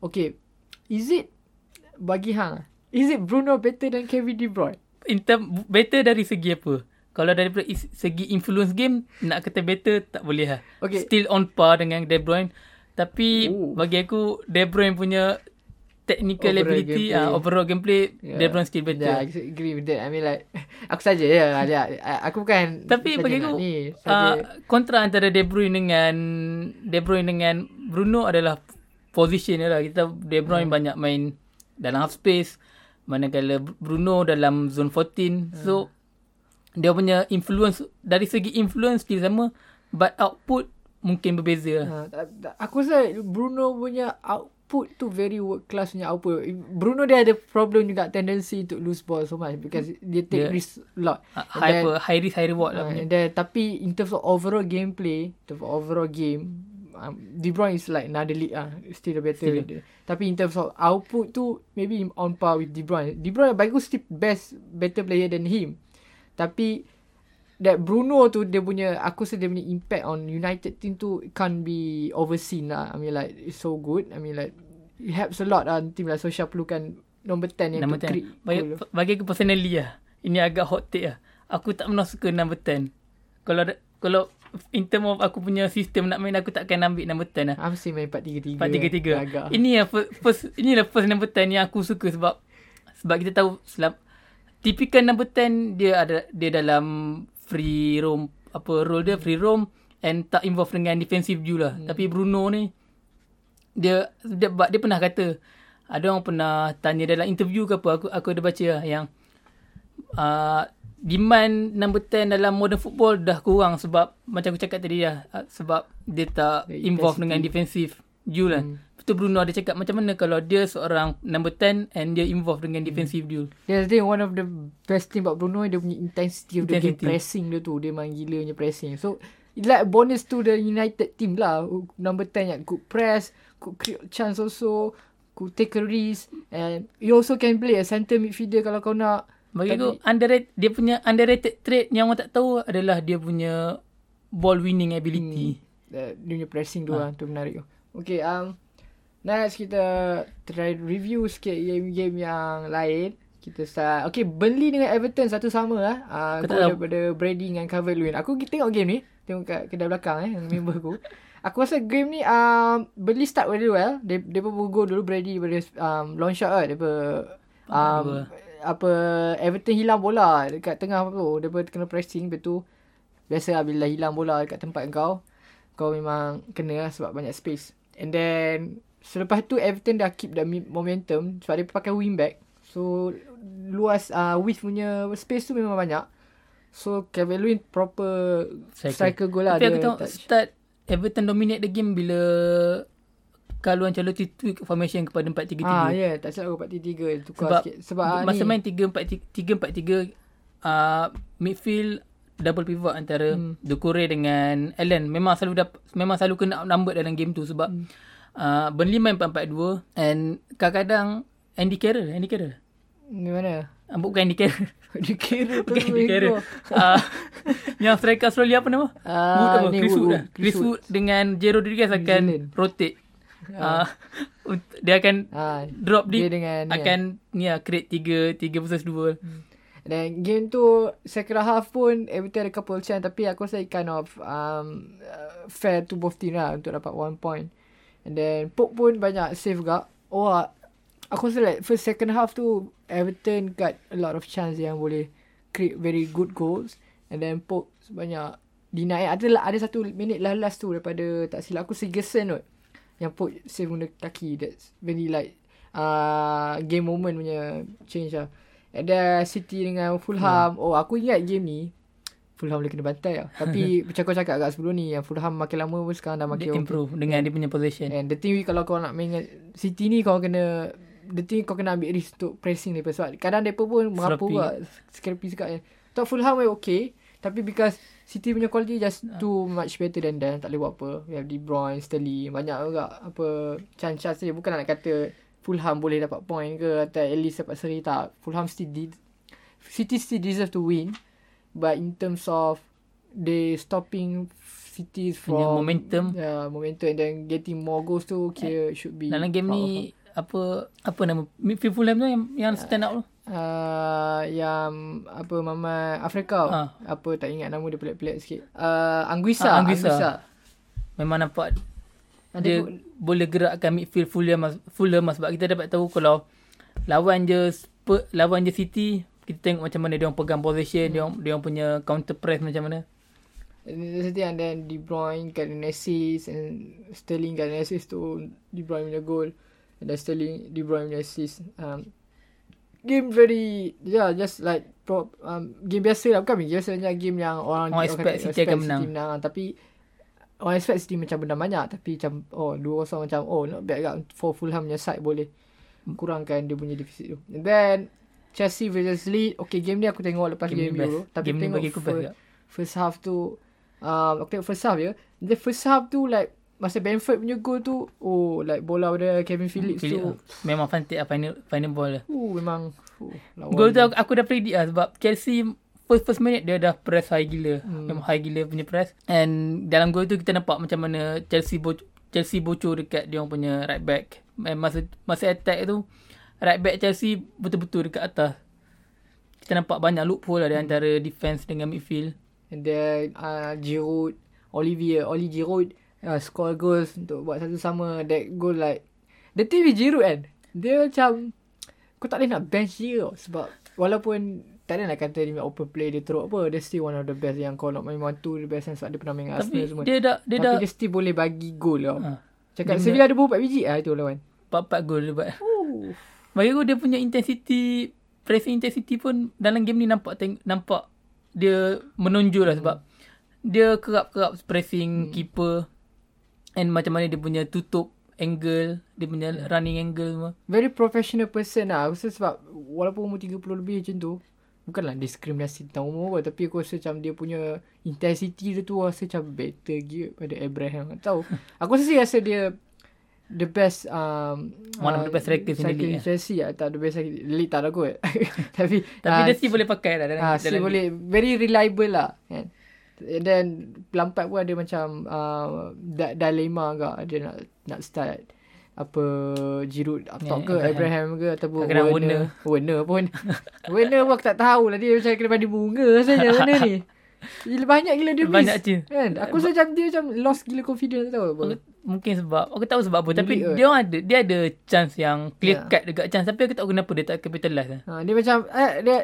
Okay. Is it bagi hang is it Bruno better than Kevin De Bruyne? In term, better dari segi apa? Kalau daripada segi influence game nak kata better tak boleh lah. Okay. Still on par dengan De Bruyne. Tapi Ooh. bagi aku De Bruyne punya technical Overall ability gameplay. ah overall gameplay Yeah. De Bruyne still better. Yeah, I agree with that. I mean like aku saja ya. Yeah, aku bukan Tapi bagi aku ni. uh, kontra antara De Bruyne dengan De Bruyne dengan Bruno adalah position dia lah. Kita De Bruyne Hmm. banyak main dalam half space manakala Bruno dalam zone 14. So dia punya influence dari segi influence still sama but output mungkin berbeza lah. Ha, tak- tak- aku rasa Bruno punya output tu very world class punya output. Bruno dia ada problem juga tendency to lose ball so much because dia take Dia- risk a lot. Uh, And high, then- high risk high reward lah Uh, and then, tapi in terms of overall gameplay, in terms of overall game, um, De Bruyne is like another league ah, still better. Still. Still. Tapi in terms of output tu, maybe on par with De Bruyne. De Bruyne aku still best, better player than him. Tapi that Bruno tu dia punya aku rasa dia punya impact on United team tu can't be overseen lah. I mean like it's so good. I mean like it helps a lot lah team lah. So Syah perlukan number 10 yang Number tu 10. create Bagi, goal. bagi aku personally lah. Ini agak hot take lah. Aku tak pernah suka number 10. Kalau kalau in term of aku punya sistem nak main aku takkan ambil number 10 lah. Aku mesti main 4-3-3. 4-3-3. Agak. Ini yang first, first ini lah first number 10 yang aku suka sebab sebab kita tahu selam, typical number 10 dia ada dia dalam free roam apa role dia free roam and tak involve dengan defensive view lah. Hmm. Tapi Bruno ni dia dia, dia, pernah kata ada orang pernah tanya dalam interview ke apa aku aku ada baca lah yang uh, demand number 10 dalam modern football dah kurang sebab macam aku cakap tadi lah uh, sebab dia tak The involve intensity. dengan defensive view lah. Hmm. Betul Bruno ada cakap macam mana kalau dia seorang number 10 and dia involve dengan defensive view. That's the thing, one of the best thing about Bruno dia punya intensity of the game Intensity. pressing dia tu. Dia memang gila punya pressing. So, it's like bonus to the United team lah. Number 10 yang could press, could create chance also, could take a risk. And you also can play a center midfielder kalau kau nak. Bagi Tapi- aku underrated dia punya underrated trait yang orang tak tahu adalah dia punya ball winning ability. Uh, dia punya pressing tu Ha. lah. Tu menarik tu. Okay, um, next kita try review sikit game-game yang lain. Kita start. Okay, Burnley dengan Everton satu sama lah. Uh, Aku daripada Brady dengan Calvert-Lewin. Aku tengok game ni. Tengok kat kedai belakang eh. Member aku. Aku rasa game ni um, Burnley start very well. Dia, dia pun gol dulu Brady daripada um, long shot lah. Daripada um, apa Everton hilang bola dekat tengah tu. Daripada kena pressing. Lepas tu Biasa lah bila hilang bola dekat tempat kau Kau memang kena lah sebab banyak space And then Selepas tu Everton dah keep the momentum Sebab dia pakai wingback So Luas uh, width punya space tu memang banyak So Kevin Lewin proper Striker. striker, goal lah Tapi aku dia tengok touch. start Everton dominate the game bila Carlo Ancelotti tweak formation kepada 4-3-3. Ah, ya, yeah, tak silap aku 4-3-3 tukar Sebab sikit. Sebab ah, masa ni, main 3-4-3 uh, midfield double pivot antara Hmm. Doucouré dengan Allen memang selalu dap, memang selalu kena outnumber dalam game tu sebab hmm. Uh, Burnley main 4-4-2 and kadang-kadang Andy Carroll Andy Carroll. Ni mana? uh, bukan Andy Carroll. Kira tu. bukan Andy Carroll. uh, yang striker Australia apa nama? Ah, Wood apa? Chris Wood, Wood, lah. Chris Wood dengan Jero Rodriguez akan Zealand. rotate. Uh, dia akan Ah, drop dia dengan ni akan ni lah create 3 3 versus 2 Dan game tu second half pun Everton ada couple chance tapi aku rasa it kind of um, uh, fair to both team lah untuk dapat one point. And then Pope pun banyak save gak. Oh uh, aku rasa like first second half tu Everton got a lot of chance yang boleh create very good goals. And then Pope banyak deny. Ada ada satu minit last tu daripada tak silap aku Sigerson kot. Yang Pope save guna kaki. That's very like uh, game moment punya change lah. Ada City dengan Fulham. Oh, aku ingat game ni Fulham boleh kena bantai lah. Tapi macam kau cakap agak sebelum ni yang Fulham makin lama pun sekarang dah dia makin okay. improve dengan dia punya possession And the thing kalau kau nak main City ni kau kena the thing kau kena ambil risk untuk pressing mereka. Sebab kadang mereka pun merapu juga. Scrappy sekali kan. Tak Fulham way okay. Tapi because City punya quality just too much better than them. Tak boleh buat apa. We have De Bruyne, Sterling. Banyak juga apa chance-chance dia bukan nak kata Fulham boleh dapat point ke atau at least dapat seri. Tak. Fulham still did City still deserve to win but in terms of they stopping City from Punya momentum. yeah, momentum and then getting more goals tu kira should be dalam game ni apa apa nama midfield Fulham tu yang yang stand out tu uh, yang apa Mama Afrika Ha. apa tak ingat nama dia pelik-pelik sikit uh, Anguissa, Ah, Anguissa. Anguissa. memang nampak Ada dia go- boleh gerakkan midfield Fulham Fulham sebab kita dapat tahu kalau lawan je Spurs, lawan je City kita tengok macam mana dia orang pegang possession, dia orang dia orang punya counter press macam mana. That's the thing and then De Bruyne got an assist and Sterling got an assist to De Bruyne punya goal. And then Sterling De Bruyne punya assist um, game very yeah just like pro, um, game biasa lah. Bukan biasa macam game yang orang Orang expect City akan menang. City menang. Tapi orang expect City macam menang banyak. Tapi macam oh 2-0 macam oh not bad kat for Fulham punya side boleh kurangkan dia punya deficit tu. And then Chelsea versus Leeds okay game ni aku tengok lepas Game game, Euro tapi Game tengok bagi aku best fir- juga. first half tu um, aku tengok first half je the first half tu like masa Benford punya goal tu oh like bola pada Kevin Phillips Philip, tu memang fantastic lah final final ball lah. uh, memang uh, lawan Gol tu aku, aku dah predict lah sebab Chelsea first first minute dia dah press high gila. Hmm. Memang high gila punya press. And dalam gol tu kita nampak macam mana Chelsea bocor, Chelsea bocor dekat dia orang punya right back. And masa masa attack tu right back Chelsea betul-betul dekat atas. Kita nampak banyak loophole lah di antara defense dengan midfield. and then uh, Giroud Olivier Oli Giroud uh, score goals untuk buat satu sama that goal like the thing with Giroud kan dia macam kau tak boleh nak bench dia tau. sebab walaupun tak ada nak kata dia open play dia teruk apa dia still one of the best yang kau nak main one two the best sebab dia pernah main Tapi Arsenal semua dia dah dia Tapi dah dia still boleh bagi gol tau. Ha. Cakap Sevilla ada berapa biji ah itu lawan. 4-4 gol dia buat. Aku dia punya intensity pressing intensity pun dalam game ni nampak teng- nampak dia menonjol lah sebab dia kerap-kerap pressing hmm. keeper and macam mana dia punya tutup angle, dia punya running angle semua. Very professional person lah. Aku rasa sebab walaupun umur 30 lebih macam tu. Bukanlah diskriminasi tentang umur apa. Tapi aku rasa macam dia punya intensity dia tu rasa macam better gila pada Abraham. Tak tahu. aku rasa rasa dia the best um, One of the best strikers in the league, striker Chelsea lah. Tak the best striker. League tak ada kot. tapi Tapi ah, dia still boleh pakai lah dalam, Ah, dalam still boleh very reliable lah kan. And then Lampard pun ada macam uh, dilema agak dia nak nak start apa Giroud up top Ya, ke Abraham. Abraham ke ataupun Kadang-kadang Werner. Werner pun. Werner pun aku tak tahu lah dia macam kena mandi bunga rasanya Werner ni. Gila banyak gila dia Banyak miss. je. Kan? Aku rasa macam dia macam lost gila confidence apa. Mungkin sebab Aku tahu sebab apa Dia Tapi dia orang ada Dia ada chance yang Ya. Clear cut dekat chance Tapi aku tak tahu kenapa Dia tak capitalize lah Ha, dia macam eh, dia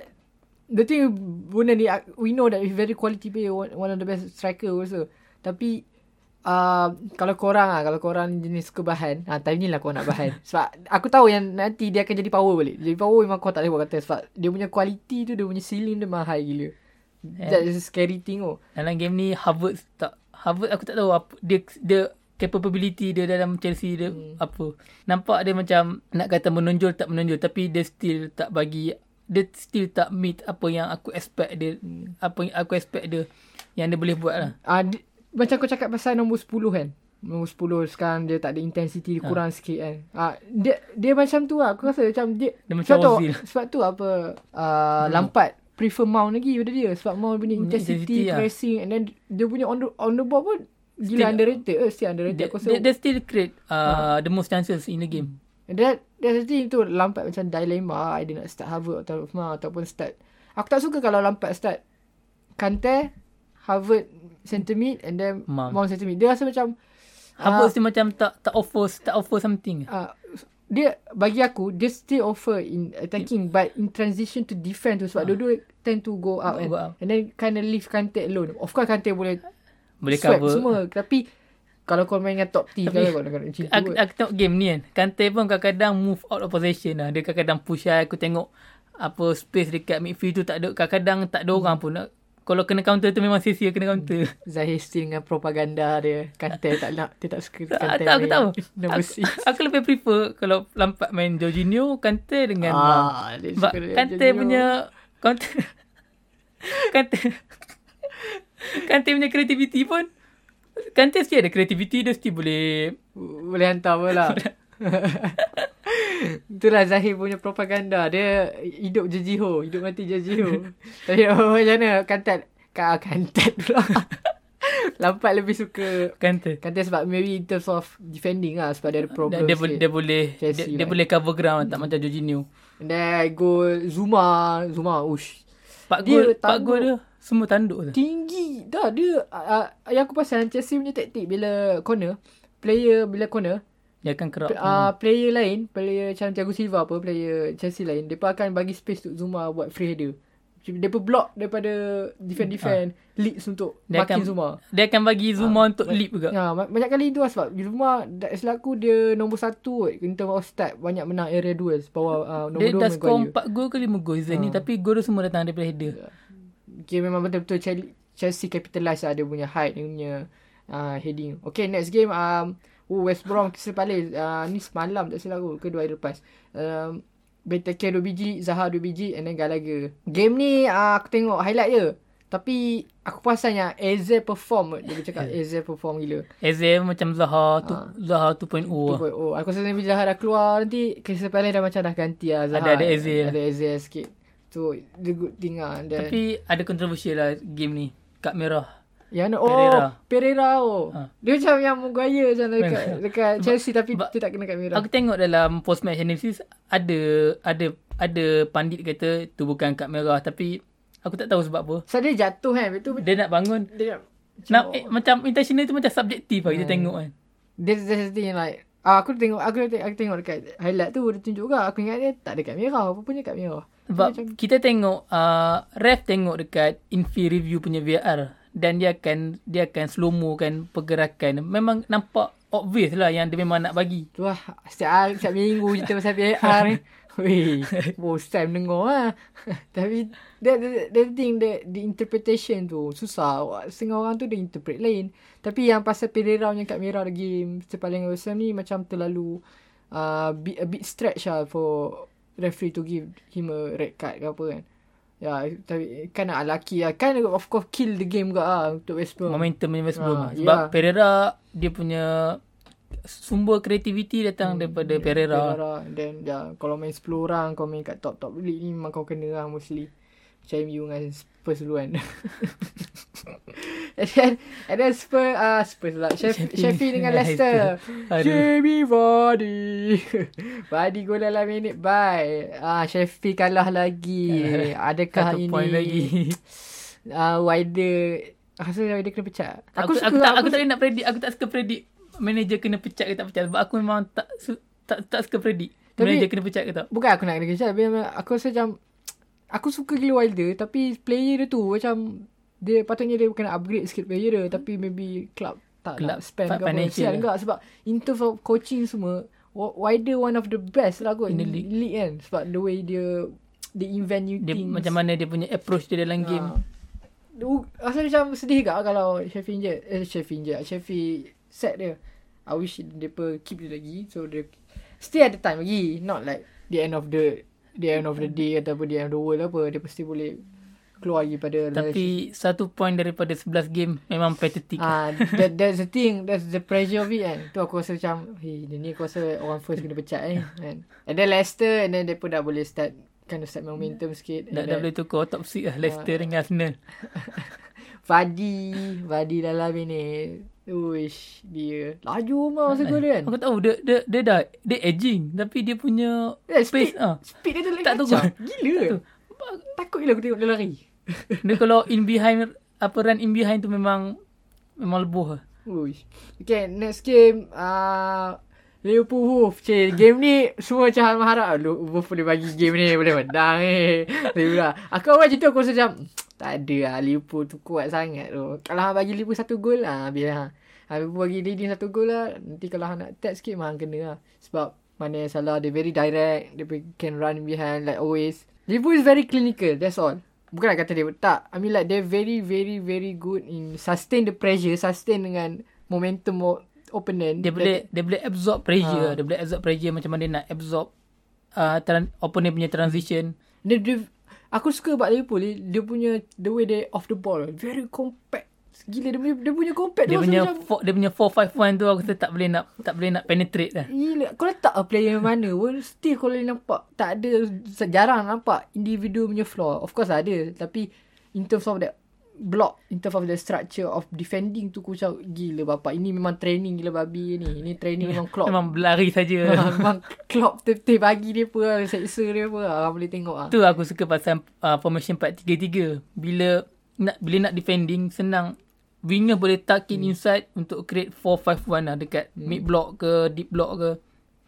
the thing Werner ni we know that he's very quality player one, one of the best striker also. Tapi uh, kalau korang ah kalau korang jenis suka bahan, ah time ni lah kau nak bahan. sebab aku tahu yang nanti dia akan jadi power balik. Jadi power memang kau tak boleh buat kata sebab dia punya quality tu dia punya ceiling dia high gila. That is a scary thing oh. Dalam game ni Harvard tak Harvard aku tak tahu apa dia dia capability dia dalam Chelsea dia hmm. apa. Nampak dia macam nak kata menonjol tak menonjol tapi dia still tak bagi dia still tak meet apa yang aku expect dia hmm. apa yang aku expect dia yang dia boleh buat lah. Ah di, macam kau cakap pasal nombor 10 kan. Nombor 10 sekarang dia tak ada intensity dia kurang ha. sikit kan. Ah dia dia macam tu lah. Aku rasa macam dia, Dia macam sebab tu, sebab tu apa uh, hmm. Lampard prefer Mount lagi pada dia sebab Mount punya intensity, Intensity lah. pressing and then dia punya on the on the ball pun gila Still- underrated. Eh, still underrated. Rasa dia, dia still create uh, the most chances in the game. And that that's the thing tu Lampard macam dilema dia nak start Harvard atau ma, ataupun start aku tak suka kalau Lampard start Kante Harvard center mid and then Mount. Mount, center mid dia rasa macam Harvard still macam tak tak offer tak offer something. uh, dia bagi aku dia still offer in attacking but in transition to defend tu sebab dua-dua tend to go out Go kan out. and then kind of leave Kante alone of course Kante boleh Boleh swipe cover. semua tapi kalau kau main dengan top Tapi- kan kau nak macam tu Aku, aku tengok game ni kan. Kante pun kadang-kadang move out of possession lah. Dia kadang-kadang push lah. Aku tengok apa space dekat midfield tu tak ada. Kadang-kadang tak ada orang pun. Nak, kalau kena counter tu memang sia-sia kena counter. Zahir still dengan propaganda dia Kante tak nak dia tak suka Kante tak, aku tahu. Aku, aku lebih prefer kalau Lampard main Jorginho, Kante dengan. Ah, Kante punya Kante Kante Kante punya creativity pun Kante still ada creativity dia still boleh Boleh hantar pula Itulah Zahir punya propaganda. Dia hidup Jejiho Hidup mati Jejiho. Tapi oh, macam mana? Kantat Kak Kantat pula. Lampat lebih suka Kante Kantat sebab maybe in terms of defending lah Sebab dia ada problem dia, dia, boleh sikit. dia boleh dia, Chelsea dia lah. boleh cover ground tak macam Jorginho. And then go Zuma Zuma ush. Pak Dia gol pak gol dia semua tanduk tu. Tinggi Dah dia uh, Yang aku pasal Chelsea punya taktik Bila corner player bila corner, Dia akan kerap. uh, player lain, player macam Thiago Silva apa, player Chelsea lain, mereka akan bagi space untuk Zuma buat free header. Mereka block daripada defend-defend, leads untuk Dia makin akan- Zuma. Dia akan bagi Zuma untuk leap juga. Ya, ba- banyak kali itu lah sebab Zuma dah- selaku dia nombor satu kot in term of stat banyak menang area duels bawah uh, nombor Dia dua dah skor Maguire. 4 gol ke 5 gol season Ah. ni. Tapi gol dia semua datang daripada header. Okay, memang betul-betul Chelsea capitalize lah dia punya height, dia punya uh, heading. Okay, next game um, oh, West Brom Crystal Palace. Uh, ni semalam tak silap aku ke dua hari lepas. Um, Benteke 2 biji, Zaha 2 biji and then Gallagher. Game ni uh, aku tengok highlight je. Tapi aku perasannya Eze perform. Dia bercakap Eze perform gila. Eze macam Zaha tu, Ah. Zaha 2.0 lah. 2.0. Oh, aku rasa bila Zaha dah keluar nanti Crystal Palace dah macam dah ganti lah Zaha. Ada- ada Eze lah. Ada Eze sikit. So, the good thing lah. Dan, Tapi ada kontroversi lah game ni. Kad merah. Ya, no. Oh, Pereira. Pereira. oh. Ha. Dia macam yang Maguire macam dekat, dekat Chelsea tapi Sebab- dia tak kena kat merah. Aku tengok dalam post match analysis ada ada ada pandit kata tu bukan kad merah tapi aku tak tahu sebab apa. So, dia jatuh kan. Itu Dia nak bangun dia nak, nak eh, macam intentional tu macam subjektif lah kita Hmm. tengok kan. There's, there's the thing like ah, aku tengok aku tengok, aku tengok dekat highlight tu dia tunjuk juga aku ingat dia tak ada kat merah apa punya kat merah Sebab macam, kita tengok uh, ref tengok dekat infi review punya VAR dan dia akan dia akan slow mo kan pergerakan. Memang nampak obvious lah yang dia memang nak bagi. tu lah setiap hari setiap minggu cerita pasal VAR ni Weh, most time dengar lah. Tapi, that, that, that thing, the, the interpretation tu, susah. Setengah orang tu dia interpret lain. Tapi yang pasal Pereira punya kat merah the game, sepaling Ham ni macam terlalu uh, bit, a bit stretch lah for referee to give him a red card ke apa kan. Ya, tapi kan nak lucky lah. Kan of course kill the game juga lah untuk West Brom. Momentum punya West Brom. Ah, Sebab ya. Pereira dia punya sumber kreativiti datang Hmm, daripada Pereira. Pereira. Then ya, kalau main 10 orang kau main kat top-top league ni memang kau kena lah mostly. Macam MU dengan Spurs dulu kan. and then, and then Spurs, ah Spurs lah. Sheffield, Sheffield dengan Leicester. Jamie Vardy. Vardy gol dalam minit bye. Ah Sheffield kalah lagi. Adakah Satu ini point lagi. Ah Wider Aku rasa Wider kena pecat. Aku, aku, tak aku tak boleh nak predict. Aku tak suka predict manager kena pecat ke tak pecat sebab aku memang tak su- tak tak suka predict. Tapi- Manager kena pecat ke tak. Bukan aku nak kena kejar Tapi aku rasa macam Aku suka gila Wilder Tapi player dia tu Macam Dia patutnya dia kena upgrade sikit player dia Tapi maybe Club Tak Club nak spend ke apa financial Sial lah. enggak Sebab In terms of coaching semua Wilder one of the best lah kot In the league. league kan Sebab the way dia Dia invent new Dia things macam mana dia punya approach dia dalam game. Ah. Uh, Rasa macam sedih gak kalau Sheffield je Eh Sheffield je Sheffield set dia I wish dia keep dia lagi So dia Still ada time lagi Not like The end of the The end of the day Ataupun the end of the world apa Dia pasti boleh Keluar lagi pada Tapi satu point daripada 11 game memang pathetic. Ah, that, that's the thing That's the pressure of it kan Tu aku rasa macam Hey dia ni aku rasa Orang first kena pecat eh kan? And then Leicester And then dia pun dah boleh start Kind of start momentum sikit dah, dah boleh tukar top 6 lah Leicester dengan Arsenal. Vardy Vardy dalam ini Uish Dia. Laju mah masa dia kan Aku tahu dia, dia, dia dah dia aging tapi dia punya pace speed, ah. speed dia tu lagi Tak tahu. Gila. Takut gila aku tengok dia lari. Dia kalau in behind apa run in behind tu memang memang lebuh lah. Uish. Okay next game uh, Liverpool Wolf. Cik game ni Semua macam hal harap Lu- Wolf boleh bagi game ni Boleh menang eh Aku awal cerita aku rasa macam Tak ada lah Liverpool tu kuat sangat tu. Kalau bagi Liverpool satu gol lah Biar ha. Liverpool bagi leading satu gol lah. Nanti kalau hang nak tag sikit Memang kena lah. Sebab Mana yang salah Dia very direct Dia can run behind Like always. Liverpool is very clinical That's all. Bukan nak kata dia tak. I mean like They're very very very good In sustain the pressure Sustain dengan Momentum opponent. Dia boleh dia boleh absorb pressure, dia boleh absorb pressure macam mana dia nak absorb uh, tran- opponent punya transition. Dia, dia aku suka about Liverpool. Dia punya the way they off the ball very compact. Gila dia punya dia punya compact Dia tu punya macam four, dia punya 451 tu aku tak boleh nak tak boleh nak penetrate lah. Gila Kau letak a player mana pun Still kau boleh nampak Tak ada Jarang nampak Individual punya flaw Of course ada Tapi In terms of that Block In terms of the structure Of defending tu Aku macam Gila bapak Ini memang training gila babi ni Ini training memang Klopp Memang berlari saja. Memang Klopp Teteh bagi dia lah Seksa dia lah Orang boleh tengok lah tu aku suka pasal uh, formation 4-3-3. Bila nak bila nak defending senang winger boleh tuck in inside untuk create 4-5-1 lah dekat mid block ke deep block ke.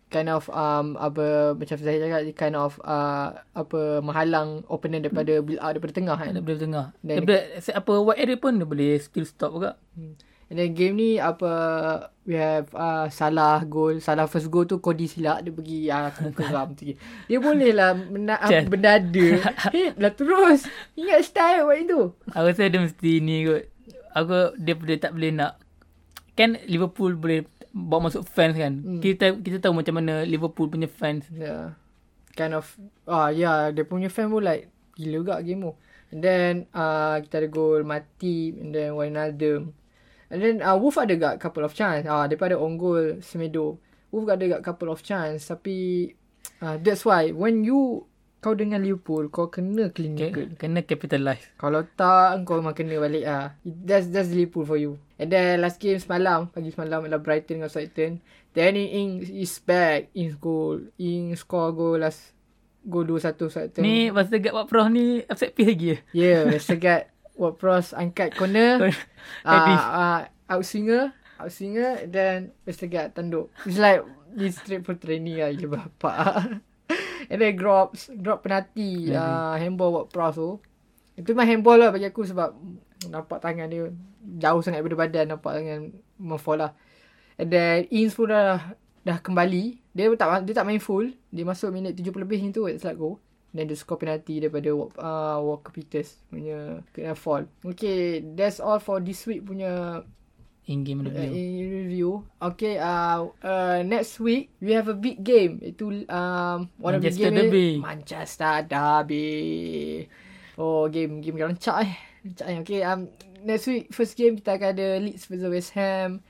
kind of um apa macam saya cakap kind of uh, apa menghalang opponent daripada build out daripada tengah kan. Daripada tengah. Dan- Daripada se- apa wide area pun dia boleh still stop juga. And then game ni apa we have uh, salah goal, salah first goal tu Cody silap dia pergi uh, keram tu. Dia boleh lah mena- uh, berdada. Hit lah terus. Ingat style buat itu. Aku rasa dia mesti ni kot. Aku dia, dia tak boleh nak kan Liverpool boleh bawa masuk fans kan. Hmm. Kita kita tahu macam mana Liverpool punya fans. Yeah. Kind of ah yeah, dia punya fan pun like gila juga game tu. And then uh, kita ada goal mati and then Wijnaldum. And then uh, Wolf ada gak couple of chance. Ah daripada on goal Semedo. Wolf ada gak couple of chance tapi uh, that's why when you kau dengan Liverpool kau kena clinical. Okay. Kena capitalize. Kalau tak kau memang kena balik ah. That's that's Liverpool for you. And then last game semalam, pagi semalam adalah Brighton dengan Southampton. Danny Ings is back. Ings goal. Ings score goal last goal 2-1 Southampton. Ni masa dekat Pak Prof ni upset piece lagi ya. Yeah, Westergaard What Pros angkat corner. Heading. uh, uh, outswinger. Outswinger. Then Westergaard tanduk. It's like this straight for training lah. Gila bapak. And then drops. Drop penalti. Uh, handball What Pros tu. Itu memang handball lah bagi aku sebab nampak tangan dia jauh sangat daripada badan. Nampak tangan memfall lah. And then Ings pun dah, dah kembali. Dia tak dia tak main full. Dia masuk minit 70 lebih macam tu. Like go. Then dia score penalti daripada uh, Walker Peters punya kena fall. Okay, that's all for this week punya In game uh, review. in review. Okay, uh, uh, next week we have a big game. Itu um, one of the Manchester game Derby. Ni, Manchester Derby. Oh, game game rancak eh. Rancak eh. Okay, um, next week first game kita akan ada Leeds versus West Ham.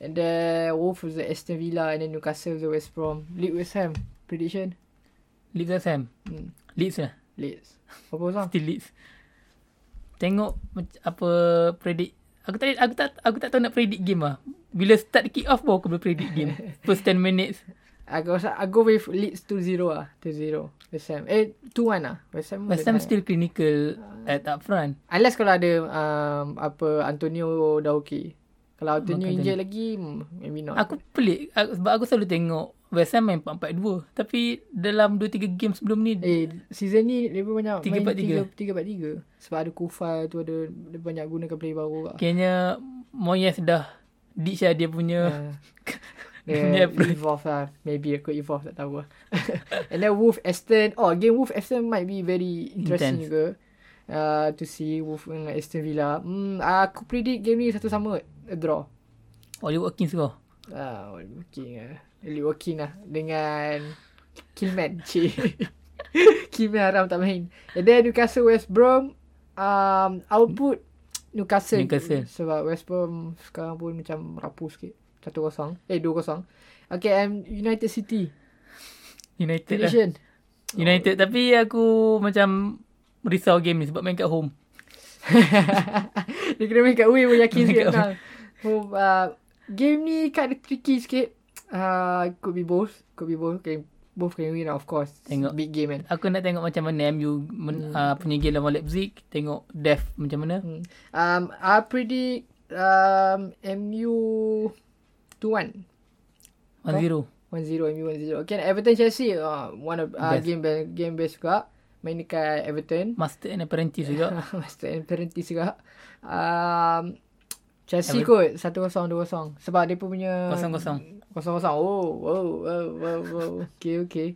And then Wolves versus Aston Villa and then Newcastle versus West Brom. Leeds West Ham. Prediction? Leeds West Ham. Hmm. Leeds lah. Leeds. Apa pasal? Still Leeds. Tengok apa predict. Aku tak aku tak aku tak tahu nak predict game ah. Bila start kick off baru aku boleh predict game. First 10 minutes. Aku rasa I go with Leeds 2-0 lah. 2-0. West Ham. Eh, 2-1 lah. West Ham. West Ham still clinical at up front. Unless kalau ada um, apa Antonio dah. Kalau Antonio injured lagi, hmm, maybe not. Aku pelik aku, sebab aku selalu tengok West Ham main 4-4-2 tapi dalam 2-3 game sebelum ni Eh, season ni lebih banyak Tiga main empat tiga. 3-4-3. Sebab ada Kufal tu ada dia banyak gunakan player baru lah. kayaknya Moyes dah ditch lah dia punya Uh, Dia punya approach. evolve lah. Maybe aku evolve tak tahu lah. And then Wolf Aston. Oh, game Wolf Aston might be very interesting Intense. juga. Uh, to see Wolf dengan Aston Villa. Hmm, aku predict game ni satu sama. A draw. Oliver Watkins score. Ah, Oli Working lah. Oli Working lah. Dengan Killman. Cik. Killman haram tak main. And then Newcastle West Brom. Um, output Newcastle. Newcastle. Sebab West Brom sekarang pun macam rapuh sikit. 1-0. Eh, 2-0. Okay, I'm United City. United lah. Prediction. United tapi aku macam risau game ni sebab main kat home. Dia kena main kat away pun yakin Main sikit menang. So, uh, game ni kind of tricky sikit. Uh, could be both. Could be both. Can, both can win of course. Tengok. Big game kan. Aku nak tengok macam mana MU men, uh, punya game lawan Leipzig, tengok Def macam mana. Hmm. Um, I predict um, MU 2-1. 1-0. 1-0 MU 1-0. Okay, Everton Chelsea uh, one of uh, Best. game be- game best juga. Main dekat Everton. Master and Apprentice juga. Master and Apprentice juga. Um, Chelsea Everton. kot 1-0 2-0 sebab dia pun punya 0-0. 0-0. Oh, wow, wow, wow, wow. Okay, okay.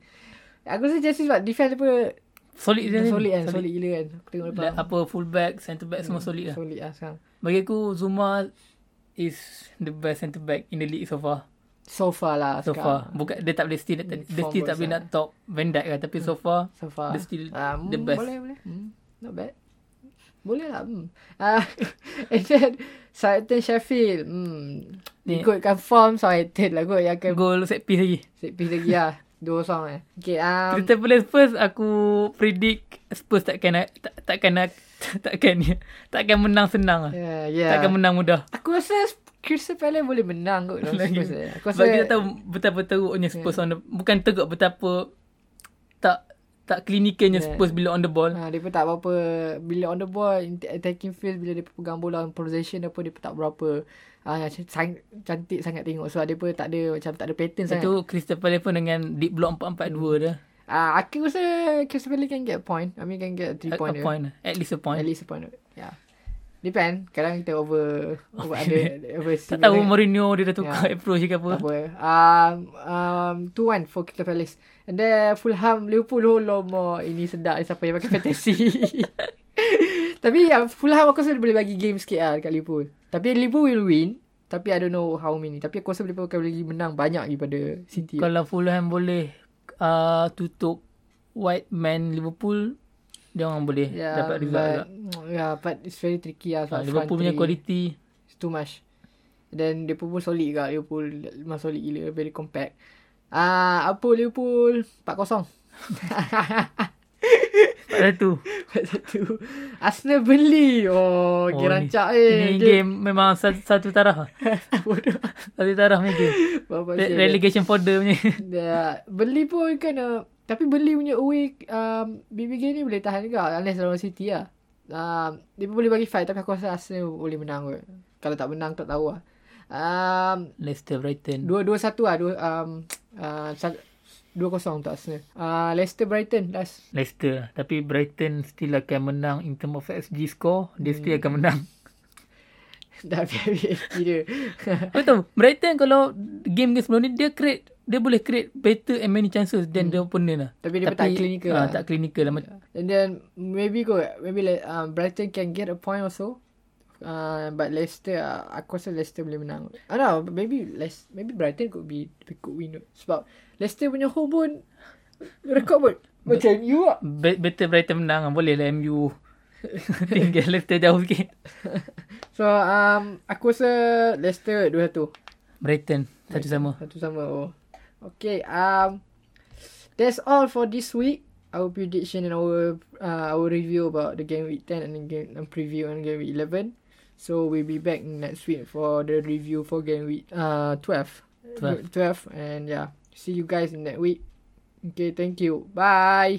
Aku rasa Chelsea sebab defense apa Solid dia solid kan, solid gila kan. Aku tengok depan. apa full back, centre back semua solid lah. Solid lah sekarang. Bagi aku Zuma is the best centre back in the league so far. So far lah So sekarang. far. Bukan dia tak boleh still dia, Hmm, still tak boleh lah. nak top Van Dijk kan tapi so far So far. Dia still Ah, the mm, best. Boleh, boleh. Mm, not bad. Boleh lah. Mm. Uh, and then, Southampton Sheffield. Mm. Ni- Ikutkan form Southampton lah kot yang akan goal set piece lagi. set piece lagi lah. Dua kosong eh. Okay, um, Palace Spurs aku predict Spurs takkan tak, takkan nak takkan takkan menang senang lah. yeah, yeah. Takkan menang mudah. Aku rasa Crystal Palace boleh menang kot. Spurs, eh. Aku rasa Sebab kita tahu betapa teruknya Spurs on the, bukan teruk betapa tak klinikalnya Yeah. Spurs bila on the ball. Ha, dia pun tak berapa bila on the ball in- attacking phase bila dia pegang bola possession apa dia pun tak berapa ah sang, cantik sangat tengok sebab dia pun tak ada macam tak ada pattern sangat. Itu Crystal Palace pun dengan deep block 4-4-2 dah. Ah aku rasa Crystal Palace can get a point. I mean can get a three A, point. a dia. point. At least a point. At least a point. Yeah. Depend. Kadang kita over over ada over tak tahu Mourinho dia dah tukar Ya. approach ke apa. Tak apa. Um, um, 2-1 for Crystal Palace. And then Fulham, Liverpool, oh lama. Ini sedap siapa yang pakai fantasy. Tapi uh, Fulham aku rasa boleh bagi game sikit lah dekat Liverpool. Tapi Liverpool will win. Tapi I don't know how many. Tapi aku rasa Liverpool akan lagi menang banyak daripada City. Kalau Fulham boleh uh, tutup white man Liverpool, dia orang boleh yeah, dapat result but, juga. Yeah, but it's very tricky lah. Uh, Liverpool punya quality It's too much. Then Liverpool pun solid juga. Liverpool memang solid gila. Very compact. Ah, uh, apa Liverpool 4-0. pada tu. Satu. Arsenal beli. Oh, oh gerancak ni, eh. Ini game memang satu, satu taraf. Bodoh. satu taraf punya game. Re- relegation fodder punya. Dia, beli pun kena. Tapi beli punya away um, BBG ni boleh tahan juga. Unless lawan City lah. Um, dia boleh bagi fight. Tapi aku rasa Arsenal boleh menang kot. Kalau tak menang tak tahu lah. Um, Leicester Brighton. Dua dua satu lah. Dua, um, uh, dua kosong untuk Arsenal. Uh, Leicester Brighton last. Leicester. Tapi Brighton still akan menang in term of XG score. Dia still Hmm. akan menang. Dah biar dia. Kau tahu, Brighton kalau game-game sebelum ni, dia create, dia boleh create better and many chances than the opponent lah. Hmm. Tapi dia tak clinical ah, lah. Tak clinical lah. And then maybe go maybe like um, Brighton can get a point also. Uh, but Leicester uh, aku rasa Leicester boleh menang. I don't know, maybe Les, maybe Brighton could be could win sebab Leicester punya home pun rekod pun macam you lah. Be- better Brighton menang. Boleh lah MU. Tinggal Leicester jauh sikit. So um aku rasa Leicester 2-1. Brighton. Satu sama. Satu sama. Oh. Okay, um that's all for this week. Our prediction and our uh, our review about the game week 10 and the game and preview on game week 11. So we'll be back next week for the review for game week uh 12. 12. 12 and yeah, see you guys in that week. Okay, thank you. Bye.